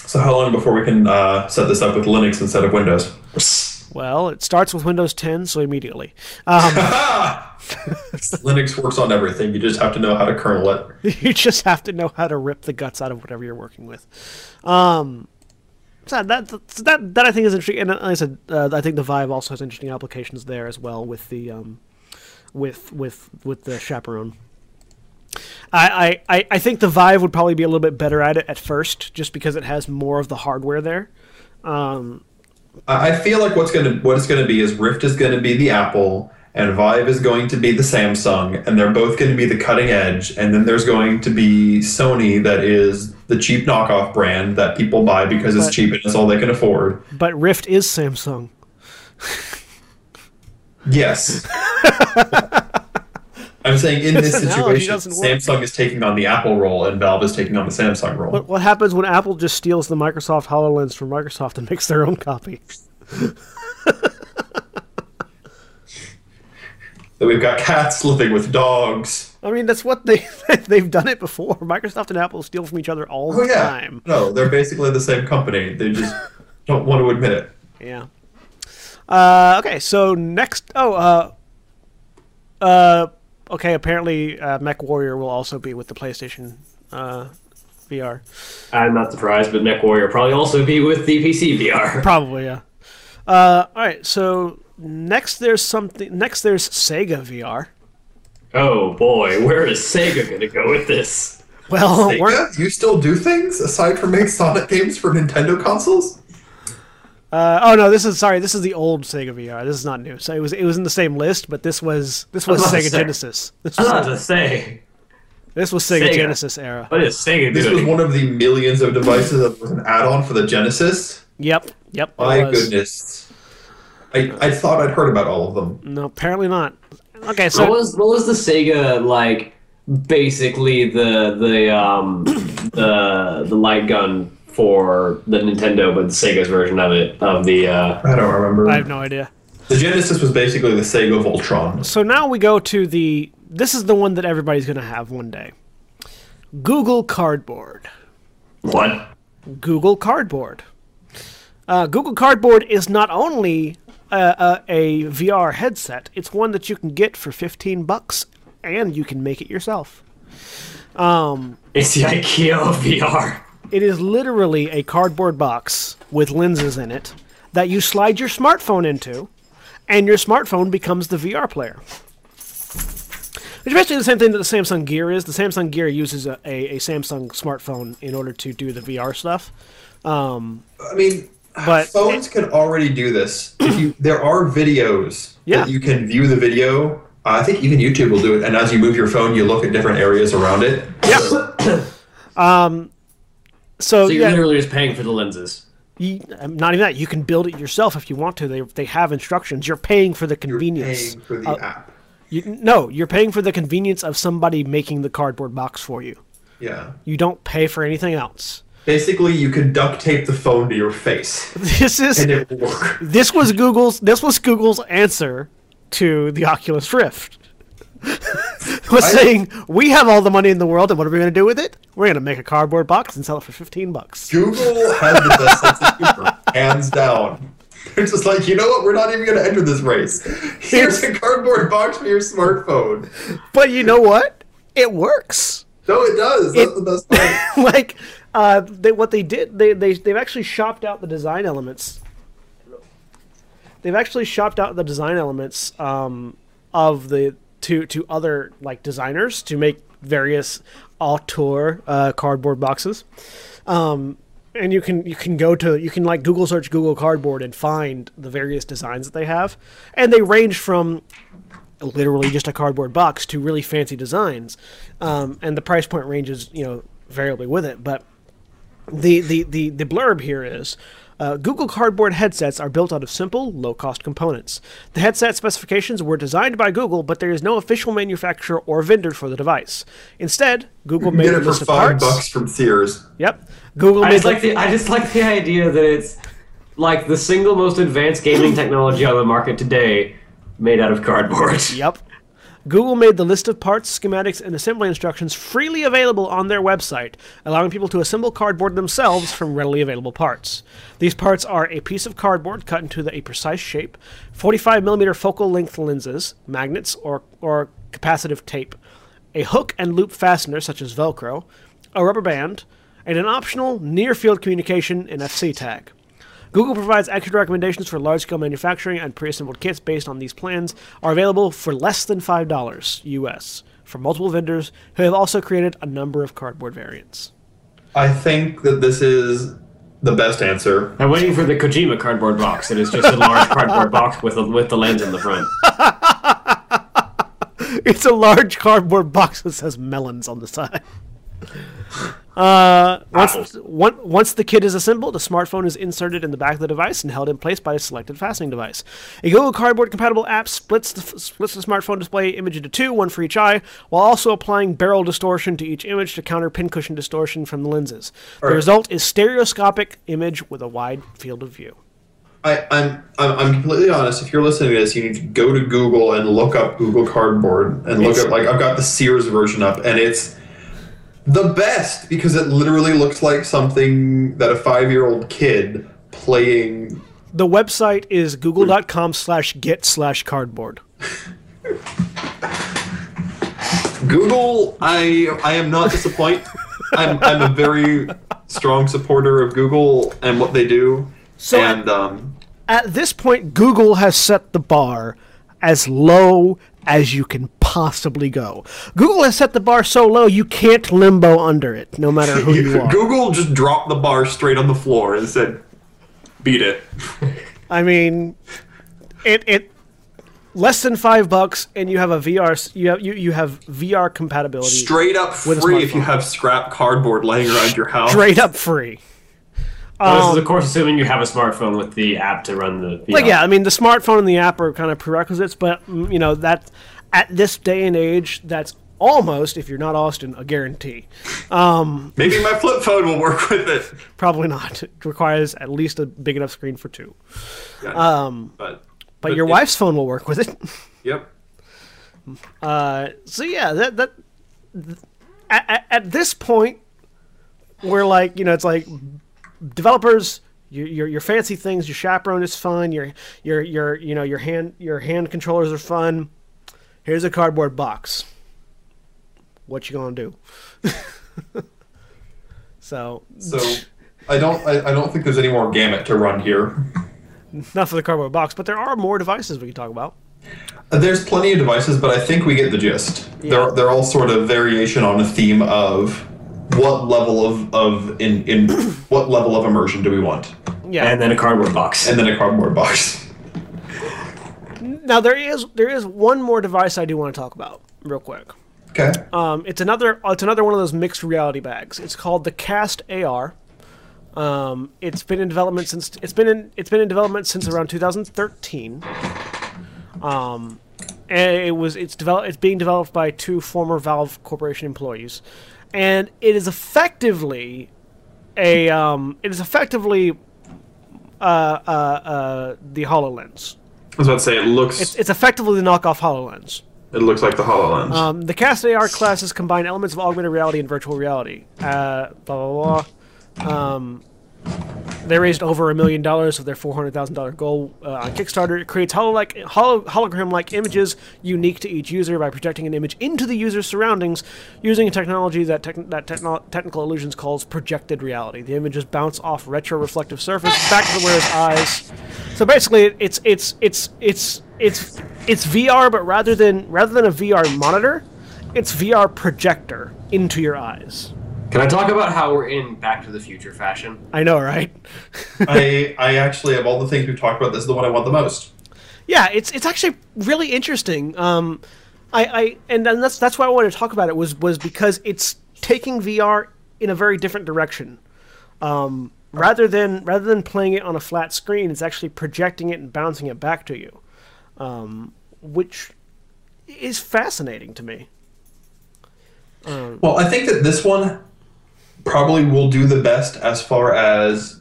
So how long before we can uh, set this up with Linux instead of Windows? Well, it starts with Windows 10, so immediately. Um, <laughs> Linux works on everything. You just have to know how to kernel it. <laughs> you just have to know how to rip the guts out of whatever you're working with. Um, so that that that I think is interesting, and like I said, uh, I think the Vive also has interesting applications there as well with the um, with with with the chaperone. I, I, I- I think the Vive would probably be a little bit better at it at first, just because it has more of the hardware there. Um, I feel like what's gonna what it's gonna be is Rift is gonna be the Apple and Vive is going to be the Samsung, and they're both going to be the cutting edge. And then there's going to be Sony that is the cheap knockoff brand that people buy because it's cheap and it's all they can afford. but Rift is Samsung. Yes. <laughs> I'm saying in this situation, doesn't work. Samsung is taking on the Apple role and Valve is taking on the Samsung role. What what happens when Apple just steals the Microsoft Hololens from Microsoft and makes their own copy? <laughs> That we've got cats living with dogs. I mean, that's what they <laughs> they've done it before. Microsoft and Apple steal from each other all Oh the yeah. time. No, they're basically the same company. They just <laughs> don't want to admit it. Yeah. Uh, okay, so next. Oh, uh, uh, okay. Apparently, uh, MechWarrior will also be with the PlayStation uh, VR. I'm not surprised, but MechWarrior probably also be with the PC VR. <laughs> Probably, yeah. Uh, all right. So next, there's something. Next, there's Sega VR. Oh boy, where is Sega gonna go with this? Well, Sega, you still do things aside from make Sonic games for Nintendo consoles? Uh, oh no, this is sorry. This is the old Sega VR. This is not new. So it was it was in the same list, but this was this was I was about to Sega say. Genesis. This I was was, about to say. This was Sega, Sega. Genesis era. What is Sega This was one of the millions of devices that was an add-on for the Genesis. Yep, yep. My goodness. I, I thought I'd heard about all of them. No, apparently not. Okay, so What was what was the Sega like? Basically, the the um the the light gun for the Nintendo, but the Sega's version of it of the uh, I don't remember. I have no idea. The Genesis was basically the Sega Voltron. So now we go to the. This is the one that everybody's going to have one day. Google Cardboard. what? Google Cardboard. Uh, Google Cardboard is not only a, a, a VR headset; it's one that you can get for fifteen bucks, and you can make it yourself. Um, It's the IKEA of VR. It is literally a cardboard box with lenses in it that you slide your smartphone into, and your smartphone becomes the VR player. Which is basically the same thing that the Samsung Gear is. The Samsung Gear uses a, a, a Samsung smartphone in order to do the VR stuff. Um, I mean, But- phones can already do this. If you, <clears throat> there are videos Yeah. that you can view the video. I think even YouTube will do it. And as you move your phone, you look at different areas around it. <clears throat> Um, So, So you're yeah, literally just paying for the lenses. you, um, not even that. You can build it yourself if you want to. They, they have instructions. You're paying for the convenience. You're convenience. paying for the Uh, app. You, no, you're paying for the convenience of somebody making the cardboard box for you. Yeah. You don't pay for anything else. Basically, you can duct tape the phone to your face, <laughs> This is and it will work. this was Google's this was Google's answer to the Oculus Rift. <laughs> was I- saying we have all the money in the world, and what are we going to do with it? We're going to make a cardboard box and sell it for fifteen bucks. Google has the best sense of humor, hands down. They're just like, you know what? We're not even going to enter this race. Here's a cardboard box for your smartphone. But you know what? It works. No, it does. That's It- the best part. <laughs> like uh, they, what they did, they, they they've actually shopped out the design elements. They've actually shopped out the design elements um, of the to to other like designers to make various auteur uh, cardboard boxes. Um, and you can you can go to you can like Google search Google Cardboard and find the various designs that they have, and they range from literally just a cardboard box to really fancy designs, um, and the price point ranges you know variably with it. But the the the, the blurb here is. Uh, Google Cardboard headsets are built out of simple, low-cost components. The headset specifications were designed by Google, but there is no official manufacturer or vendor for the device. Instead, Google made Get a it for list of five parts. bucks from Sears. Yep, Google I made just like the I just like the idea that it's like the single most advanced gaming <laughs> technology on the market today, made out of cardboard. Yep. Google made the list of parts, schematics, and assembly instructions freely available on their website, allowing people to assemble cardboard themselves from readily available parts. These parts are a piece of cardboard cut into a precise shape, 45 millimeter focal length lenses, magnets or, or capacitive tape, a hook and loop fastener such as Velcro, a rubber band, and an optional near field communication NFC tag. Google provides accurate recommendations for large-scale manufacturing, and pre-assembled kits based on these plans are available for less than five dollars US from multiple vendors who have also created a number of cardboard variants. I think that this is the best answer. I'm waiting for the Kojima cardboard box. It is just a large <laughs> cardboard box with a, with the lens in the front. <laughs> It's a large cardboard box that says melons on the side. Uh, once, one, once the kit is assembled, a smartphone is inserted in the back of the device and held in place by a selected fastening device. A Google Cardboard compatible app splits the, splits the smartphone display image into two, one for each eye, while also applying barrel distortion to each image to counter pincushion distortion from the lenses. The Alright. result is stereoscopic image with a wide field of view. I, I'm, I'm I'm completely honest. If you're listening to this, you need to go to Google and look up Google Cardboard and look It's- at like I've got the Sears version up, and it's the best because it literally looks like something that a five year old kid playing. The website is google.com slash get slash cardboard. Google, I I am not disappointed. I'm I'm a very strong supporter of Google and what they do. So- and um, At this point, Google has set the bar as low as you can possibly go. Google has set the bar so low you can't limbo under it, no matter who <laughs> you are. Google just dropped the bar straight on the floor and said, "Beat it." <laughs> I mean, it it less than five bucks, and you have a VR. You have you, you have VR compatibility. Straight up free if you have scrap cardboard laying around your house. straight up free. this is Um, of course assuming you have a smartphone with the app to run the. VR. Like yeah, I mean the smartphone and the app are kind of prerequisites, but mm, you know that at this day and age, that's almost, if you're not Austin, a guarantee. Maybe my flip phone will work with it. Probably not. It requires at least a big enough screen for two. Um, but But your it- wife's phone will work with it. <laughs> Yep. Uh, so yeah, that that th- at, at, at this point, we're like, you know, it's like developers. Your, your, your fancy things, your chaperone is fun. Your your your you know your hand your hand controllers are fun. Here's a cardboard box. What you gonna do? <laughs> so So I don't I, I don't think there's any more gamut to run here. <laughs> not for the cardboard box, but there are more devices we can talk about. Uh, There's plenty of devices, but I think we get the gist. They're they're all sort of variation on a theme of what level of, of in in <clears throat> what level of immersion do we want? Yeah. and then a cardboard box. And then a cardboard box. <laughs> now there is there is one more device I do want to talk about real quick. Okay. Um, it's another it's another one of those mixed reality bags. It's called the CastAR. Um, it's been in development since it's been in it's been in development since around 2013. Um, and it was it's develop it's being developed by two former Valve Corporation employees, and it is effectively a um, it is effectively uh, uh, uh, the Hololens. I was about to say it looks It's, it's effectively the knockoff Hololens. it looks like the Hololens. Um, the CastAR classes combine elements of augmented reality and virtual reality. Uh, blah blah blah. Um, they raised over a million dollars of their four hundred thousand dollar goal uh, on Kickstarter. It creates holo- hologram-like images unique to each user by projecting an image into the user's surroundings using a technology that that techno- technical illusions calls projected reality. The images bounce off retro-reflective surface back to the wearer's eyes. So basically, it's it's it's it's it's it's VR, but rather than rather than a VR monitor, it's VR projector into your eyes. Can I talk about how we're in Back to the Future fashion? I know, right? <laughs> I I actually of all the things we've talked about, this is the one I want the most. Yeah, it's it's actually really interesting. Um, I, I and then that's that's why I wanted to talk about it was was because it's taking VR in a very different direction. Um, rather than rather than playing it on a flat screen, it's actually projecting it and bouncing it back to you, um, which is fascinating to me. Well, I think that this one probably will do the best as far as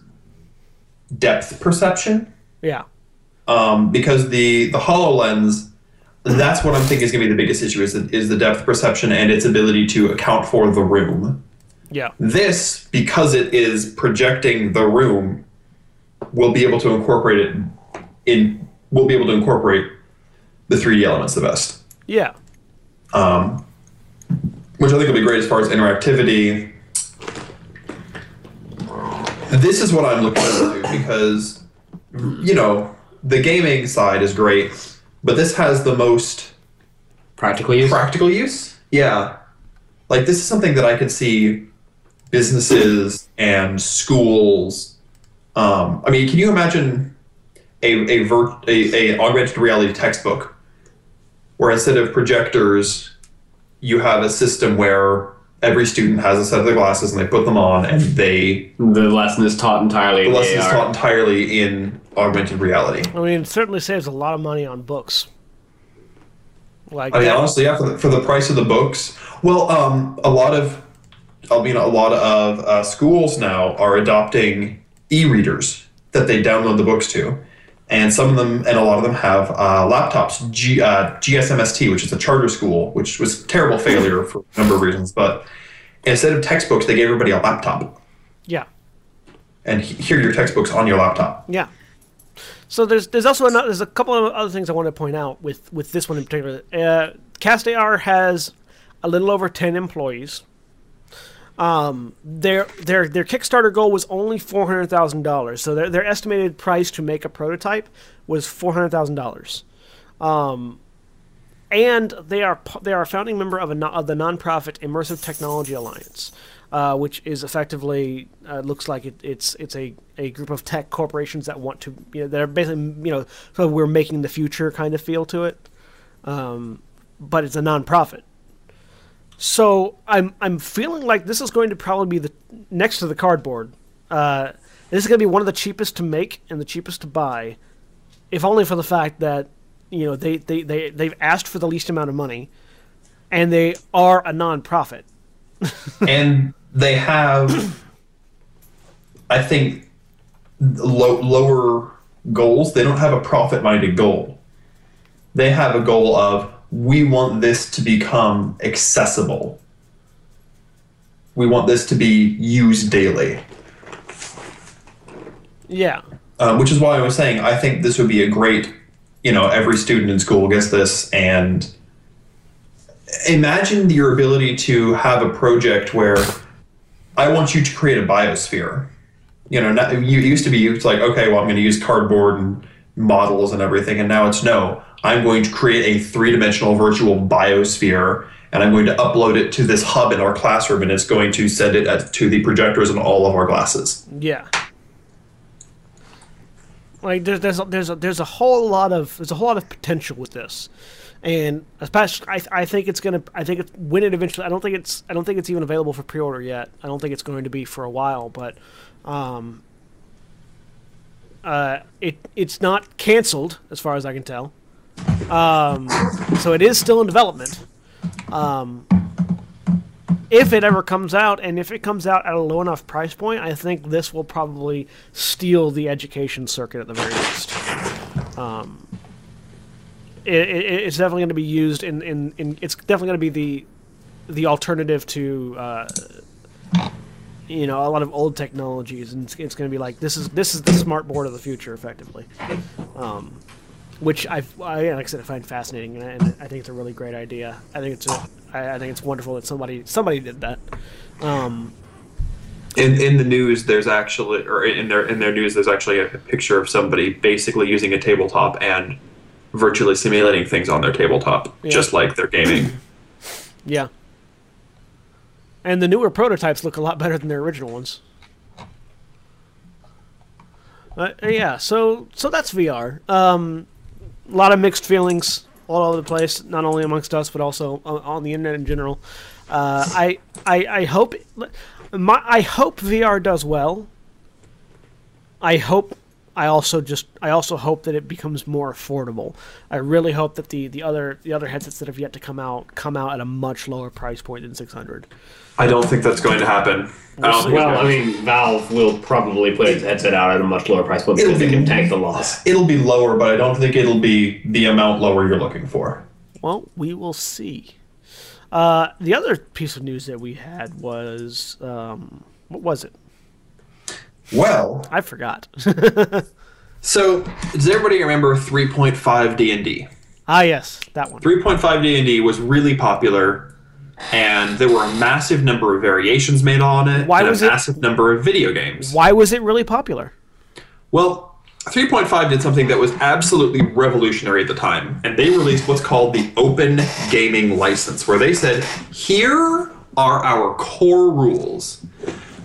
depth perception. Yeah, um, because the the Hololens, that's what I'm thinking is going to be the biggest issue is the, is the depth perception and its ability to account for the room. yeah, This, because it is projecting the room, will be able to incorporate it in. We'll be able to incorporate the 3D elements the best, yeah, um, which I think will be great as far as interactivity. This is what I'm looking forward to because, you know, the gaming side is great, but this has the most Practical use? practical use. Yeah, like this is something that I could see businesses and schools. Um, I mean, can you imagine a a, vir- a a augmented reality textbook where instead of projectors, you have a system where every student has a set of the glasses and they put them on and they The lesson is taught entirely the in lesson is taught entirely in augmented reality. I mean, it certainly saves a lot of money on books. Like, I mean, that- honestly, yeah, for the, for the price of the books. Well, um, a lot of, I mean, a lot of uh, schools now are adopting e-readers that they download the books to, and some of them, and a lot of them have uh, laptops. G, uh, GSMST, which is a charter school, which was a terrible failure for a number of reasons, but instead of textbooks, they gave everybody a laptop, yeah. and he- here are your textbooks on your laptop. Yeah. So there's there's also another, there's a couple of other things I want to point out with with this one in particular. Uh, CastAR has a little over ten employees. Um, their their their Kickstarter goal was only four hundred thousand dollars. So their their estimated price to make a prototype was four hundred thousand dollars. Um, and they are they are a founding member of a of the nonprofit Immersive Technology Alliance. uh, which is effectively uh, looks like it, it's it's a, a group of tech corporations that want to you know they're basically you know so we're making the future kind of feel to it, um, but it's a nonprofit. So I'm I'm feeling like this is going to probably be the next to the cardboard. Uh, this is going to be one of the cheapest to make and the cheapest to buy, if only for the fact that you know they, they, they they've asked for the least amount of money, and they are a nonprofit. <laughs> and they have, I think, low, lower goals. They don't have a profit-minded goal. They have a goal of we want this to become accessible. We want this to be used daily. Yeah. Um, which is why I was saying I think this would be a great, you know, every student in school gets this and imagine your ability to have a project where I want you to create a biosphere. You know, not, you used to be it's like okay, well I'm going to use cardboard and models and everything, and now it's no. I'm going to create a three-dimensional virtual biosphere, and I'm going to upload it to this hub in our classroom, and it's going to send it to the projectors in all of our glasses. Yeah. Like there's there's a, there's a, there's a whole lot of there's a whole lot of potential with this, and especially I, I think it's gonna I think it's when it eventually I don't think it's I don't think it's even available for pre-order yet. I don't think it's going to be for a while, but um, uh, it it's not canceled as far as I can tell. Um, so it is still in development. Um, if it ever comes out, and if it comes out at a low enough price point, I think this will probably steal the education circuit at the very least. Um, it, it, it's definitely going to be used in, in, in it's definitely going to be the the alternative to uh, you know a lot of old technologies, and it's, it's going to be like this is this is the smart board of the future, effectively. Um, which I, I like I said, I find fascinating, and I, and I think it's a really great idea. I think it's a, I, I think it's wonderful that somebody somebody did that. Um, In in the news, there's actually, or in their in their news, there's actually a picture of somebody basically using a tabletop and virtually simulating things on their tabletop, Yeah. just like they're gaming. yeah, and the newer prototypes look a lot better than their original ones. Uh, yeah, so so that's VR. Um, a lot of mixed feelings all over the place, not only amongst us but also on, on the internet in general. Uh, I, I I hope my I hope VR does well. I hope I also just I also hope that it becomes more affordable. I really hope that the, the other the other headsets that have yet to come out come out at a much lower price point than six hundred. I don't think that's going to happen. I don't think Well, I mean, Valve will probably put its headset out at a much lower price point It'll because they be- can tank the loss. It'll be lower, but I don't think it'll be the amount lower you're looking for. Well, we will see. Uh, the other piece of news that we had was um, what was it? Well, I forgot. <laughs> So, does everybody remember 3.5 D&D? ah, yes, that one. 3.5 D&D was really popular, and there were a massive number of variations made on it, Why and was a it- massive number of video games. Why was it really popular? Well, 3.5 did something that was absolutely revolutionary at the time, and they released what's called the Open Gaming License, where they said, "Here are our core rules.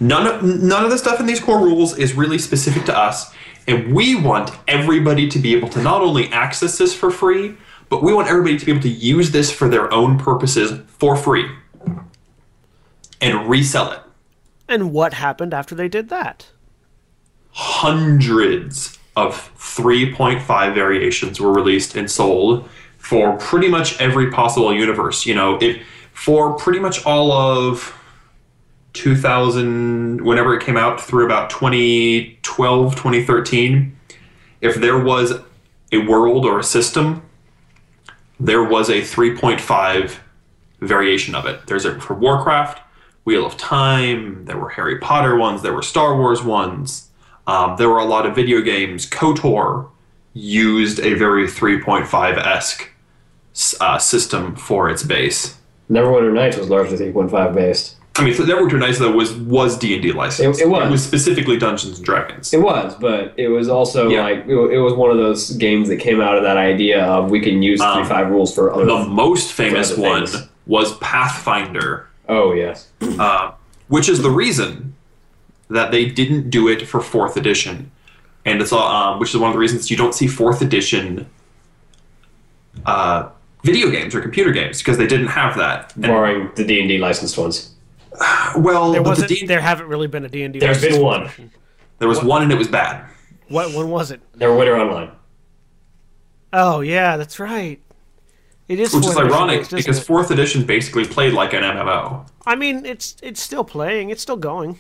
None of none of the stuff in these core rules is really specific to us, and we want everybody to be able to not only access this for free, but we want everybody to be able to use this for their own purposes for free and resell it." And what happened after they did that? hundreds of 3.5 variations were released and sold for pretty much every possible universe. You know, if for pretty much all of 2000, whenever it came out through about 2012, 2013, if there was a world or a system, there was a 3.5 variation of it. There's a for Warcraft, Wheel of Time, there were Harry Potter ones, there were Star Wars ones. Um, there were a lot of video games. KOTOR used a very 3.5 esque uh, system for its base. Neverwinter Nights was largely 3.5 based. I mean, so Neverwinter Nights though was was D and D licensed. It- it was. It was specifically Dungeons and Dragons. It was, but it was also Yeah. like it it was one of those games that came out of that idea of we can use Um, three five rules for other. the most famous one things. was Pathfinder, oh yes, uh, which is the reason that they didn't do it for fourth edition, and it's all, um, which is one of the reasons you don't see fourth edition uh, video games or computer games because they didn't have that. And- Barring the D and D licensed ones. Well, There but the wasn't. D- there haven't really been a D and D. There's been one. there was one and it was bad. What one was it? Neverwinter Online. Oh yeah, that's right. It is. Which is ironic based, because it? fourth edition basically played like an MMO. I mean, it's it's still playing. It's still going.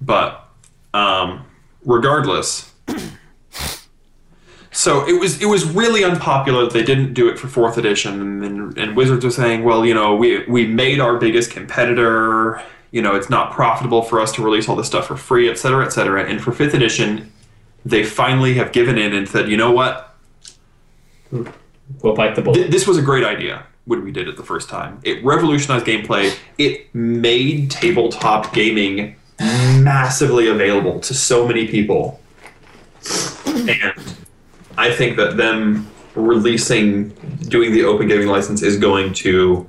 but um, regardless <clears throat> so it was it was really unpopular that they didn't do it for fourth edition and, and wizards were saying well you know we we made our biggest competitor you know it's not profitable for us to release all this stuff for free et cetera et cetera and for fifth edition they finally have given in and said you know what We'll bite the bullet. Th- this was a great idea when we did it the first time. It revolutionized gameplay. It made tabletop gaming massively available to so many people. And I think that them releasing, doing the open gaming license is going to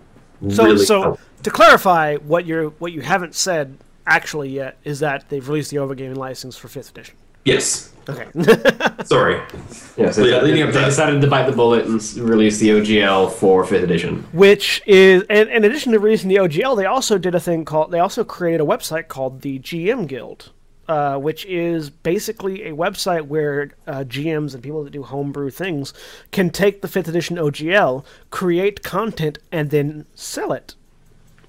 So really so help. to clarify, what you're what you haven't said actually yet is that they've released the open gaming license for fifth edition. Yes. Okay. <laughs> <laughs> Sorry. Yeah, so Yeah, they, leading up to they decided to bite the bullet and release the OGL for fifth edition. Which is, and in addition to releasing the OGL, they also did a thing called, they also created a website called the GM Guild, uh, which is basically a website where uh, GMs and people that do homebrew things can take the 5th edition OGL, create content, and then sell it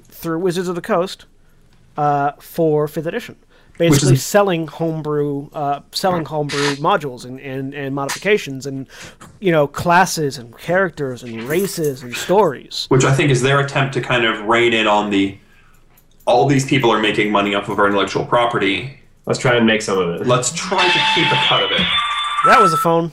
through Wizards of the Coast uh, for 5th edition. Basically, is- selling homebrew, uh, selling homebrew modules and, and, and modifications, and you know classes and characters and races and stories. Which I think is their attempt to kind of rein in on the all these people are making money off of our intellectual property. Let's try and make some of it. Let's try to keep a cut of it. That was a phone.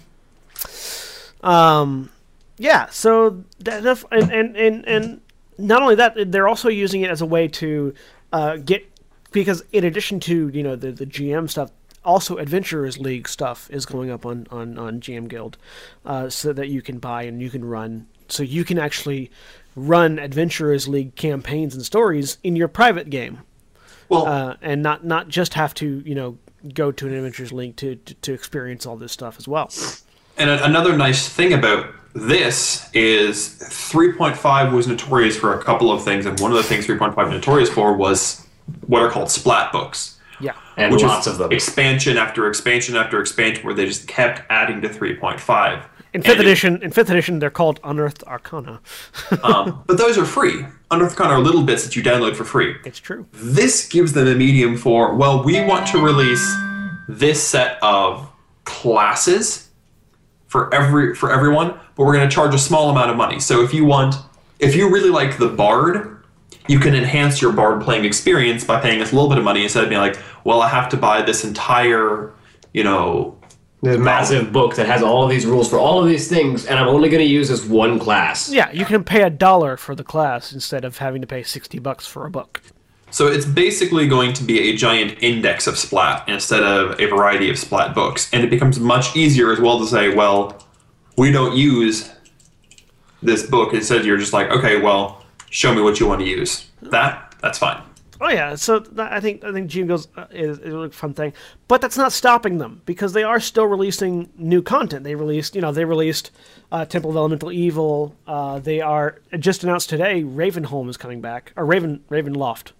Um, yeah. So that, that- and, and and and not only that, they're also using it as a way to uh, get because in addition to you know the the GM stuff, also Adventurers League stuff is going up on on on GM Guild, uh, so that you can buy and you can run. So you can actually run Adventurers League campaigns and stories in your private game Well, uh, and not not just have to you know go to an Adventurers League to, to to experience all this stuff as well. And another nice thing about this is 3.5 was notorious for a couple of things, and one of the things 3.5 was notorious for was what are called splat books, Yeah, and which lots of them. expansion after expansion after expansion, where they just kept adding to 3.5. in fifth And it- edition, in fifth edition, they're called Unearthed Arcana. <laughs> um, but those are free. Unearthed Arcana are little bits that you download for free. It's true. This gives them a medium for well, we want to release this set of classes for every for everyone, but we're going to charge a small amount of money. So if you want, if you really like the bard, you can enhance your bard playing experience by paying us a little bit of money instead of being like, well, I have to buy this entire, you know, There's a massive book that has all of these rules for all of these things, and I'm only going to use this one class. Yeah, you can pay a dollar for the class instead of having to pay sixty bucks for a book. So it's basically going to be a giant index of Splat instead of a variety of Splat books. And it becomes much easier as well to say, well, we don't use this book. Instead, you're just like, okay, well, show me what you want to use. That, that's fine. Oh yeah, so that, I think I think GM Guild uh, is, is a fun thing, but that's not stopping them because they are still releasing new content. They released, you know, they released uh, Temple of Elemental Evil. Uh, they are just announced today. Ravenholm is coming back, or Raven Ravenloft,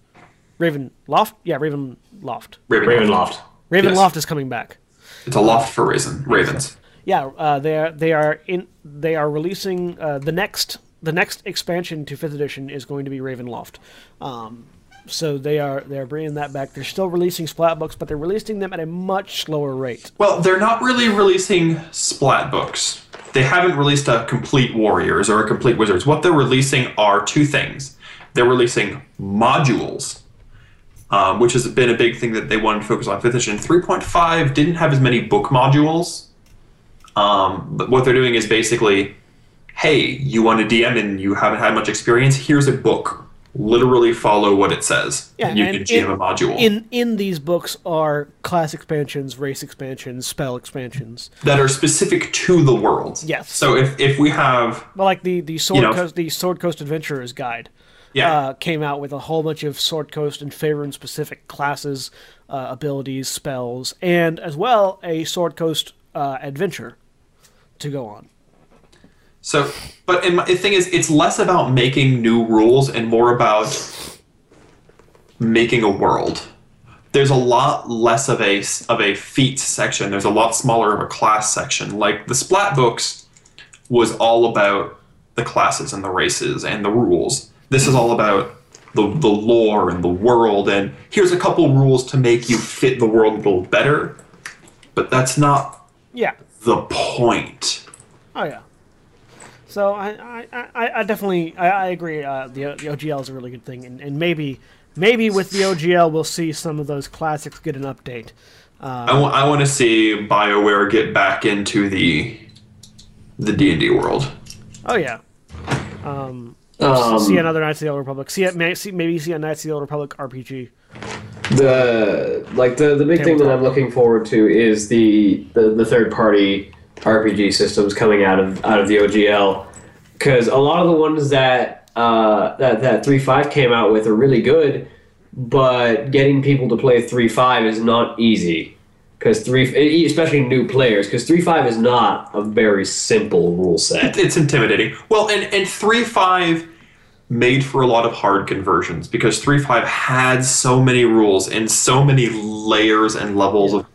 Raven Loft, yeah, Raven Loft. Ravenloft. Ravenloft. Ravenloft is coming back. It's a loft for raisin, ravens. Yeah, uh, they are they are in they are releasing uh, the next the next expansion to fifth edition is going to be Ravenloft. Um, so they are they are bringing that back. They're still releasing splat books, but they're releasing them at a much slower rate. Well, they're not really releasing Splat books. They haven't released a complete Warriors or a complete Wizards. What they're releasing are two things. They're releasing modules, um, which has been a big thing that they wanted to focus on. Fifth edition 3.5 didn't have as many book modules, um, but what they're doing is basically, hey, you want to DM and you haven't had much experience. Here's a book. Literally follow what it says. Yeah, and you and can GM in- a module In in these books are class expansions, race expansions, spell expansions. that are specific to the world. Yes. So if if we have Well, like the the sword know- coast the sword coast adventurers guide. Yeah. uh, came out with a whole bunch of Sword Coast and Faerun specific classes, uh, abilities, spells, and as well a Sword Coast uh, adventure to go on. So, but in my, the thing is, it's less about making new rules and more about making a world. There's a lot less of a of a feats section. There's a lot smaller of a class section. Like the Splat books was all about the classes and the races and the rules. This is all about the the lore and the world. And here's a couple rules to make you fit the world a little better. But that's not Yeah. the point. Oh yeah. So I I, I, I definitely I, I agree. Uh, the the OGL is a really good thing, and, and maybe maybe with the OGL we'll see some of those classics get an update. I want to see Bioware get back into the the D and D world. Oh yeah. Um, Um, see another Knights of the Old Republic. See it. May, see, maybe see a Knights of the Old Republic RPG. the like the the big thing that I'm looking forward to is the the, the third party RPG systems coming out of out of the OGL because a lot of the ones that uh, that that three five came out with are really good, but getting people to play three five is not easy because three especially new players because three five is not a very simple rule set. It's intimidating. Well, and and three five made for a lot of hard conversions because three five had so many rules and so many layers and levels of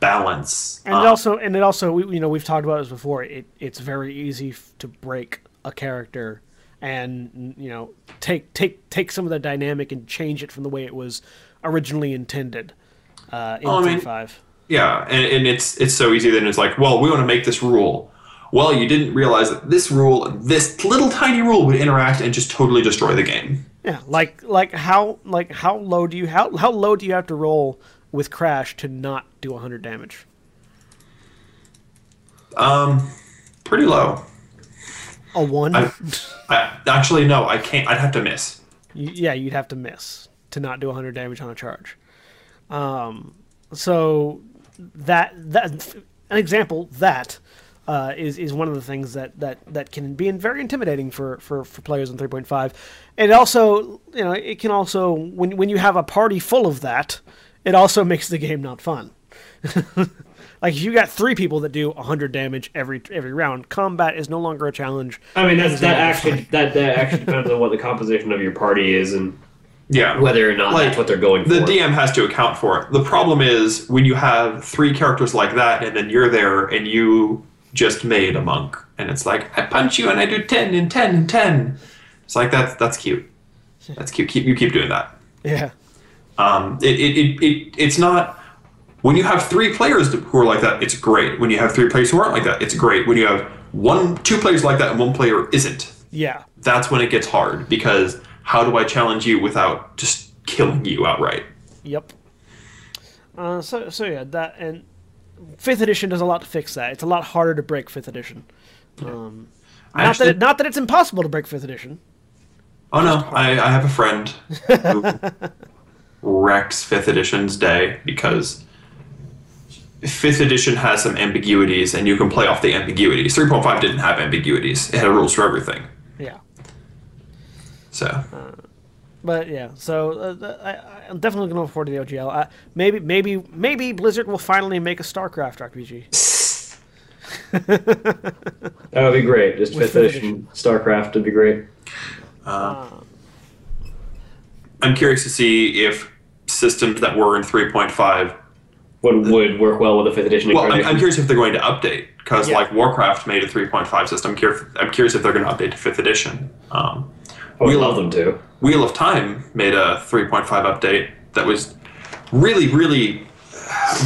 balance. And it also, and it also, we, you know, we've talked about this before. It it's very easy to break a character, and you know, take take take some of the dynamic and change it from the way it was originally intended. Uh, in Oh, I mean- five. Yeah, and, and it's it's so easy. Then it's like, well, we want to make this rule. Well, you didn't realize that this rule, this little tiny rule, would interact and just totally destroy the game. Yeah, like like how like how low do you how how low do you have to roll with crash to not do 100 damage? Um, pretty low. A one? I, I actually no, I can't. I'd have to miss. You- yeah, you'd have to miss to not do 100 damage on a charge. Um, so that that an example that uh, is is one of the things that, that, that can be very intimidating for, for, for players in 3.5. And also, you know, it can also when when you have a party full of that, it also <laughs> makes the game not fun. <laughs> like if you got three people that do 100 damage every every round, combat is no longer a challenge. I mean that's that actually that that actually <laughs> depends on what the composition of your party is and Yeah, whether or not Like, that's what they're going for. the for. DM has to account for it. The problem is when you have three characters like that, and then you're there and you just made a monk, and it's like I punch you and I do ten and ten and ten. It's like that's that's cute. That's cute. Keep you keep doing that. Yeah. Um, it, it, it, it it's not when you have three players who are like that. It's great. When you have three players who aren't like that, it's great. When you have one two players like that and one player isn't, Yeah. that's when it gets hard because how do I challenge you without just killing you outright? Yep. Uh, so so yeah, that and fifth edition does a lot to fix that. It's a lot harder to break fifth edition. Um, not actually- that it, not that it's impossible to break fifth edition. Oh no, I, I have a friend who <laughs> wrecks fifth edition's day because fifth edition has some ambiguities and you can play off the ambiguities. 3.5 didn't have ambiguities. It had rules for everything. Yeah. So But yeah, so uh, I, I'm definitely going to look forward to the OGL. Uh, maybe, maybe, maybe Blizzard will finally make a StarCraft RPG. <laughs> That would be great. Just With fifth edition StarCraft would be great. I'm curious to see if systems that were in 3.5 Would would work well with a fifth edition well, I'm. I'm curious if they're going to update because Yeah. like Warcraft made a 3.5 system. I'm curious, I'm curious if they're going to update to fifth edition. Um, I would Wheel love of- them to. Wheel of Time made a 3.5 update that was really, really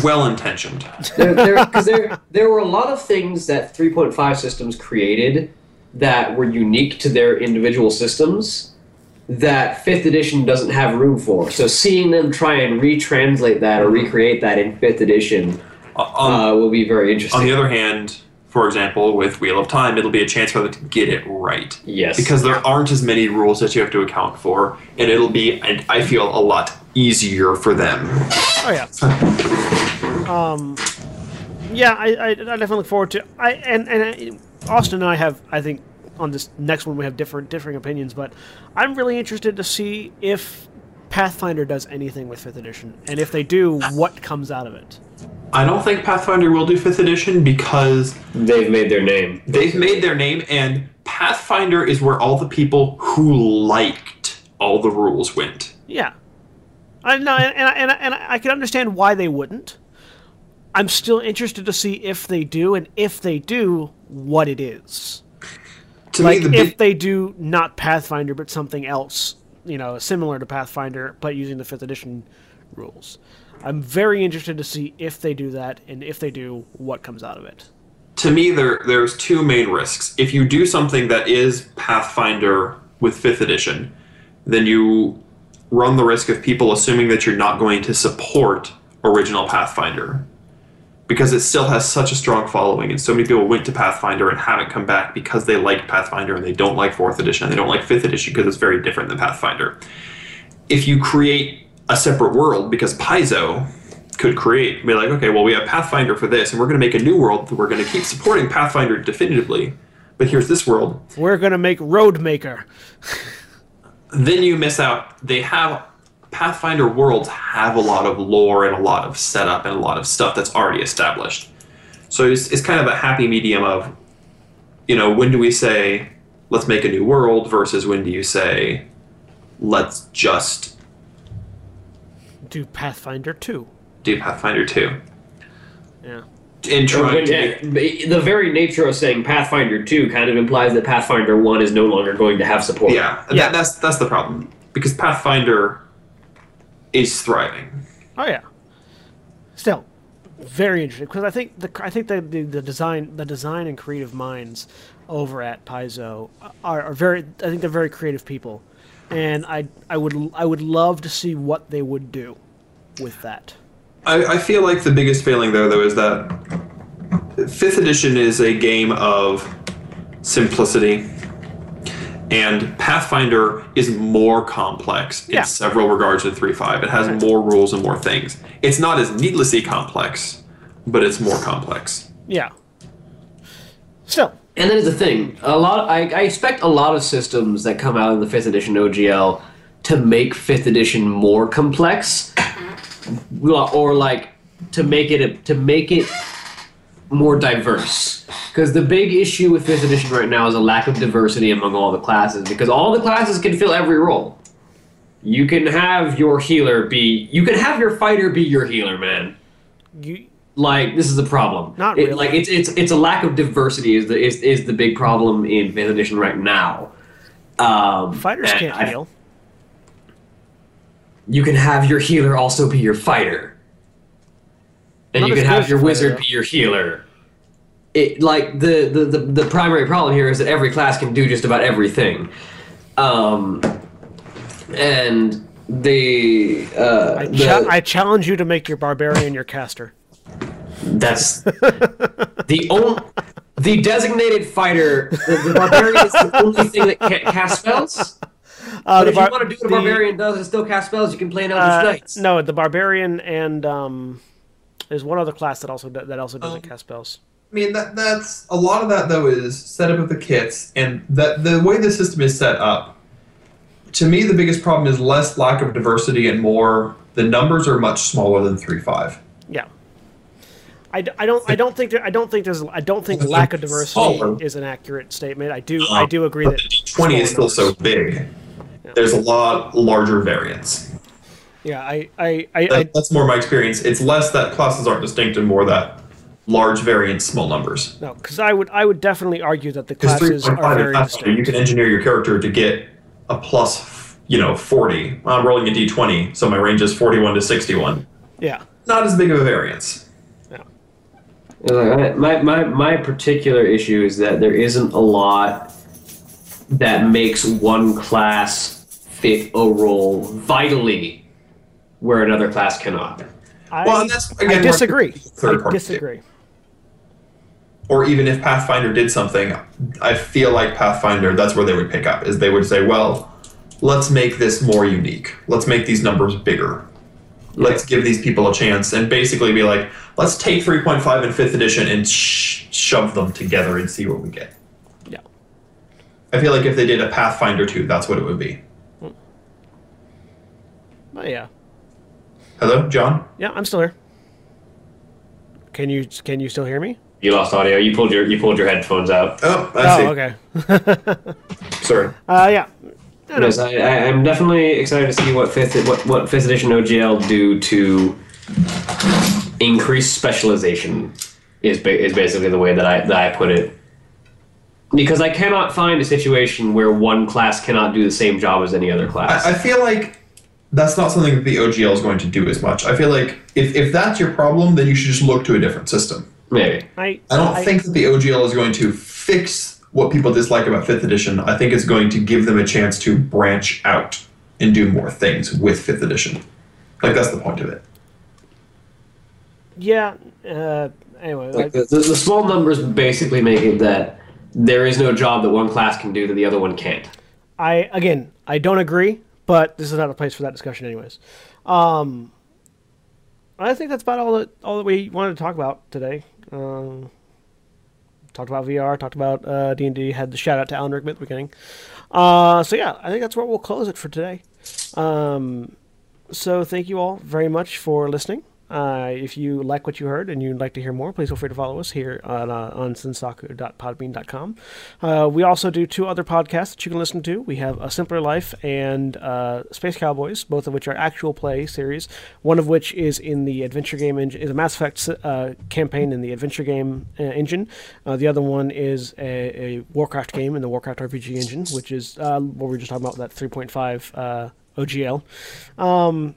well intentioned. there, there, 'cause there, there were a lot of things that 3.5 systems created that were unique to their individual systems that 5th edition doesn't have room for. So seeing them try and retranslate that or recreate that in 5th edition On, uh, will be very interesting. on the other hand, for example, with Wheel of Time, it'll be a chance for them to get it right. yes. Because there aren't as many rules that you have to account for, and it'll be, and I feel, a lot easier for them. Oh yeah. <laughs> um, yeah, I, I, I definitely look forward to. I and and I, Austin and I have I think on this next one we have different differing opinions, but I'm really interested to see if Pathfinder does anything with fifth edition, and if they do, what comes out of it. I don't think Pathfinder will do fifth edition because They've made their name. they've made their name, and Pathfinder is where all the people who liked all the rules went. Yeah, I know, and and, and, and I can understand why they wouldn't. I'm still interested to see if they do, and if they do, what it is. To like me, the if big, they do not Pathfinder but something else, you know, similar to Pathfinder but using the fifth edition rules. I'm very interested to see if they do that, and if they do, what comes out of it. to me there there's two main risks. If you do something that is Pathfinder with fifth edition, then you run the risk of people assuming that you're not going to support original Pathfinder. Because it still has such a strong following, and so many people went to Pathfinder and haven't come back because they liked Pathfinder and they don't like fourth edition and they don't like fifth edition because it's very different than Pathfinder. If you create a separate world, because Paizo could create, be like, okay, well, we have Pathfinder for this, and we're going to make a new world that we're going to keep supporting Pathfinder definitively, but here's this world. We're gonna make Roadmaker. Then you miss out. They have Pathfinder worlds have a lot of lore and a lot of setup and a lot of stuff that's already established. So it's, it's kind of a happy medium of, you know, when do we say, let's make a new world versus when do you say, let's just Do Pathfinder 2. do Pathfinder 2? Yeah. And trying to make The very nature of saying Pathfinder 2 kind of implies that Pathfinder 1 is no longer going to have support. Yeah, Yeah. That, that's that's the problem because Pathfinder is thriving. Oh yeah. Still, very interesting because I think the I think the, the, the design the design and creative minds over at Paizo are, are very I think they're very creative people, and I I would I would love to see what they would do with that. I, I feel like the biggest failing there though is that fifth edition is a game of simplicity. And Pathfinder is more complex in Yeah. several regards than 3.5. It has more rules and more things. It's not as needlessly complex, but it's more complex. Yeah. Still, And that is the thing. A lot. I, I expect a lot of systems that come out in the fifth edition OGL to make fifth edition more complex, mm-hmm. or like to make it a, to make it more diverse. Because the big issue with fifth edition right now is a lack of diversity among all the classes. Because all the classes can fill every role. You can have your healer be. You can have your fighter be your healer, man you like this is the problem. Not It- really. Like it's it's it's a lack of diversity is the is, is the big problem in fifth edition right now. Um, fighters can't I- heal. You can have your healer also be your fighter, and Not you can have your wizard fighter, be your healer. It like the, the the the primary problem here is that every class can do just about everything, um, and the uh, I, the- I challenge you to make your barbarian your caster. That's <laughs> the only the designated fighter. The, the barbarian is the only thing that can't cast spells. Uh, But the if bar- you want to do what a the- barbarian does and still cast spells, you can play an Eldritch uh, Knights. no, the barbarian and um, there's one other class that also that also doesn't Um, cast spells. I mean that that's a lot of that though is setup of the kits and that the way the system is set up. To me, the biggest problem is less lack of diversity and more the numbers are much smaller than three five. Yeah. I, I don't I don't think there, I don't think there's I don't think lack of diversity smaller. is an accurate statement. I do I do agree that twenty is still smaller so big. There's a lot larger variance. Yeah, I I, I, I That, that's more my experience. It's less that classes aren't distinct and more that large variance, small numbers. no because I would I would definitely argue that the Because three classes point are very in Pathfinder, you can engineer your character to get a plus, you know, forty. I'm rolling a d20, so my range is forty-one to sixty-one. Yeah. Not as big of a variance. Like, My, my, my particular issue is that there isn't a lot that makes one class fit a role vitally where another class cannot. I, Well, and that's again I disagree. Third I party disagree. Or even if Pathfinder did something, I feel like Pathfinder, that's where they would pick up, is they would say, well, let's make this more unique. Let's make these numbers bigger. Let's give these people a chance and basically be like, let's take 3.5 and 5th edition and sh- shove them together and see what we get. Yeah. I feel like if they did a Pathfinder 2, that's what it would be. Oh yeah, Hello, John? yeah, I'm still here. Can you can you still hear me? You lost audio. You pulled your you pulled your headphones out. Oh, I see. Oh, okay. <laughs> Sorry. Uh, yeah. I know. Yes, I, I, I'm definitely excited to see what fifth what what fifth edition OGL do to increase specialization. Is ba- is basically the way that I that I put it. Because I cannot find a situation where one class cannot do the same job as any other class. I, I feel like that's not something that the OGL is going to do as much. I feel like if, if that's your problem, then you should just look to a different system. Maybe. I, I don't think that the OGL is going to fix what people dislike about 5th edition. I think it's going to give them a chance to branch out and do more things with 5th edition. Like, that's the point of it. Yeah. Uh, anyway, Like like, the, the, the small numbers basically make it that there is no job that one class can do that the other one can't. I again, I don't agree, but this is not a place for that discussion, anyways. Um, I think that's about all that all that we wanted to talk about today. Um, talked about VR, talked about uh, D and D. Had the shout out to Alan Rickman at the beginning. Uh, so yeah, I think that's where we'll close it for today. Um, so thank you all very much for listening. Uh, if you like what you heard and you'd like to hear more, please feel free to follow us here on, uh, on sensaku.podbean.com. Uh, we also do two other podcasts that you can listen to. We have A Simpler Life and uh, Space Cowboys, both of which are actual play series. One of which is in the adventure game engine, is a Mass Effect uh, campaign in the adventure game uh, engine. Uh, the other one is a, a Warcraft game in the Warcraft RPG engine, which is what we were just talking about, that 3.5 uh, OGL. Um,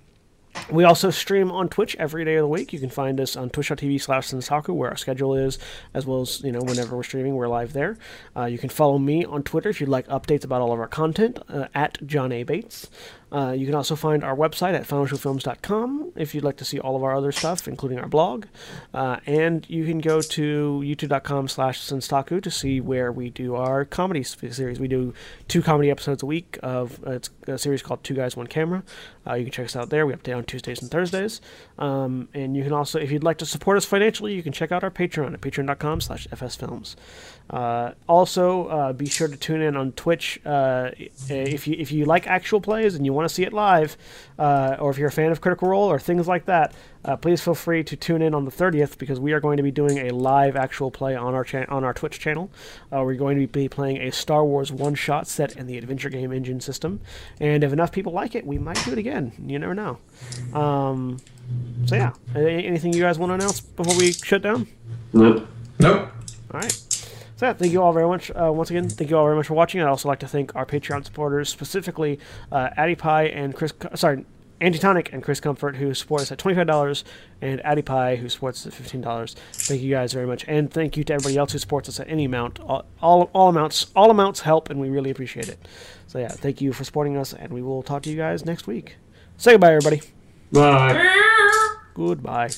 we also stream on Twitch every day of the week. You can find us on twitch.tv slash Sensaku, where our schedule is, as well as, you know, whenever we're streaming, we're live there. Uh, you can follow me on Twitter if you'd like updates about all of our content, uh, at John A. Bates. Uh, you can also find our website at finalshowfilms.com if you'd like to see all of our other stuff, including our blog. Uh, and you can go to youtube.com slash senstaku to see where we do our comedy series. We do two comedy episodes a week of uh, it's a series called Two Guys, One Camera. Uh, you can check us out there. We update on Tuesdays and Thursdays. Um, and you can also, if you'd like to support us financially, you can check out our Patreon at patreon.com slash fsfilms. Uh, also, uh, be sure to tune in on Twitch if you if you like actual plays and you want to see it live, uh, or if you're a fan of Critical Role or things like that. Uh, please feel free to tune in on the 30th because we are going to be doing a live actual play on our cha- on our Twitch channel. Uh, we're going to be playing a Star Wars one shot set in the adventure game engine system, and if enough people like it, we might do it again. You never know. Um, so yeah, anything you guys want to announce before we shut down? Nope. Nope. All right. So yeah, thank you all very much. Uh, once again, thank you all very much for watching. I'd also like to thank our Patreon supporters, specifically uh, Addy Pie and Chris. Sorry, Antitonic and Chris Comfort, who support us at twenty-five dollars, and Addy Pie, who supports us at fifteen dollars. Thank you guys very much, and thank you to everybody else who supports us at any amount. All, all, all amounts, all amounts help, and we really appreciate it. So yeah, thank you for supporting us, and we will talk to you guys next week. Say goodbye, everybody. Bye. Goodbye.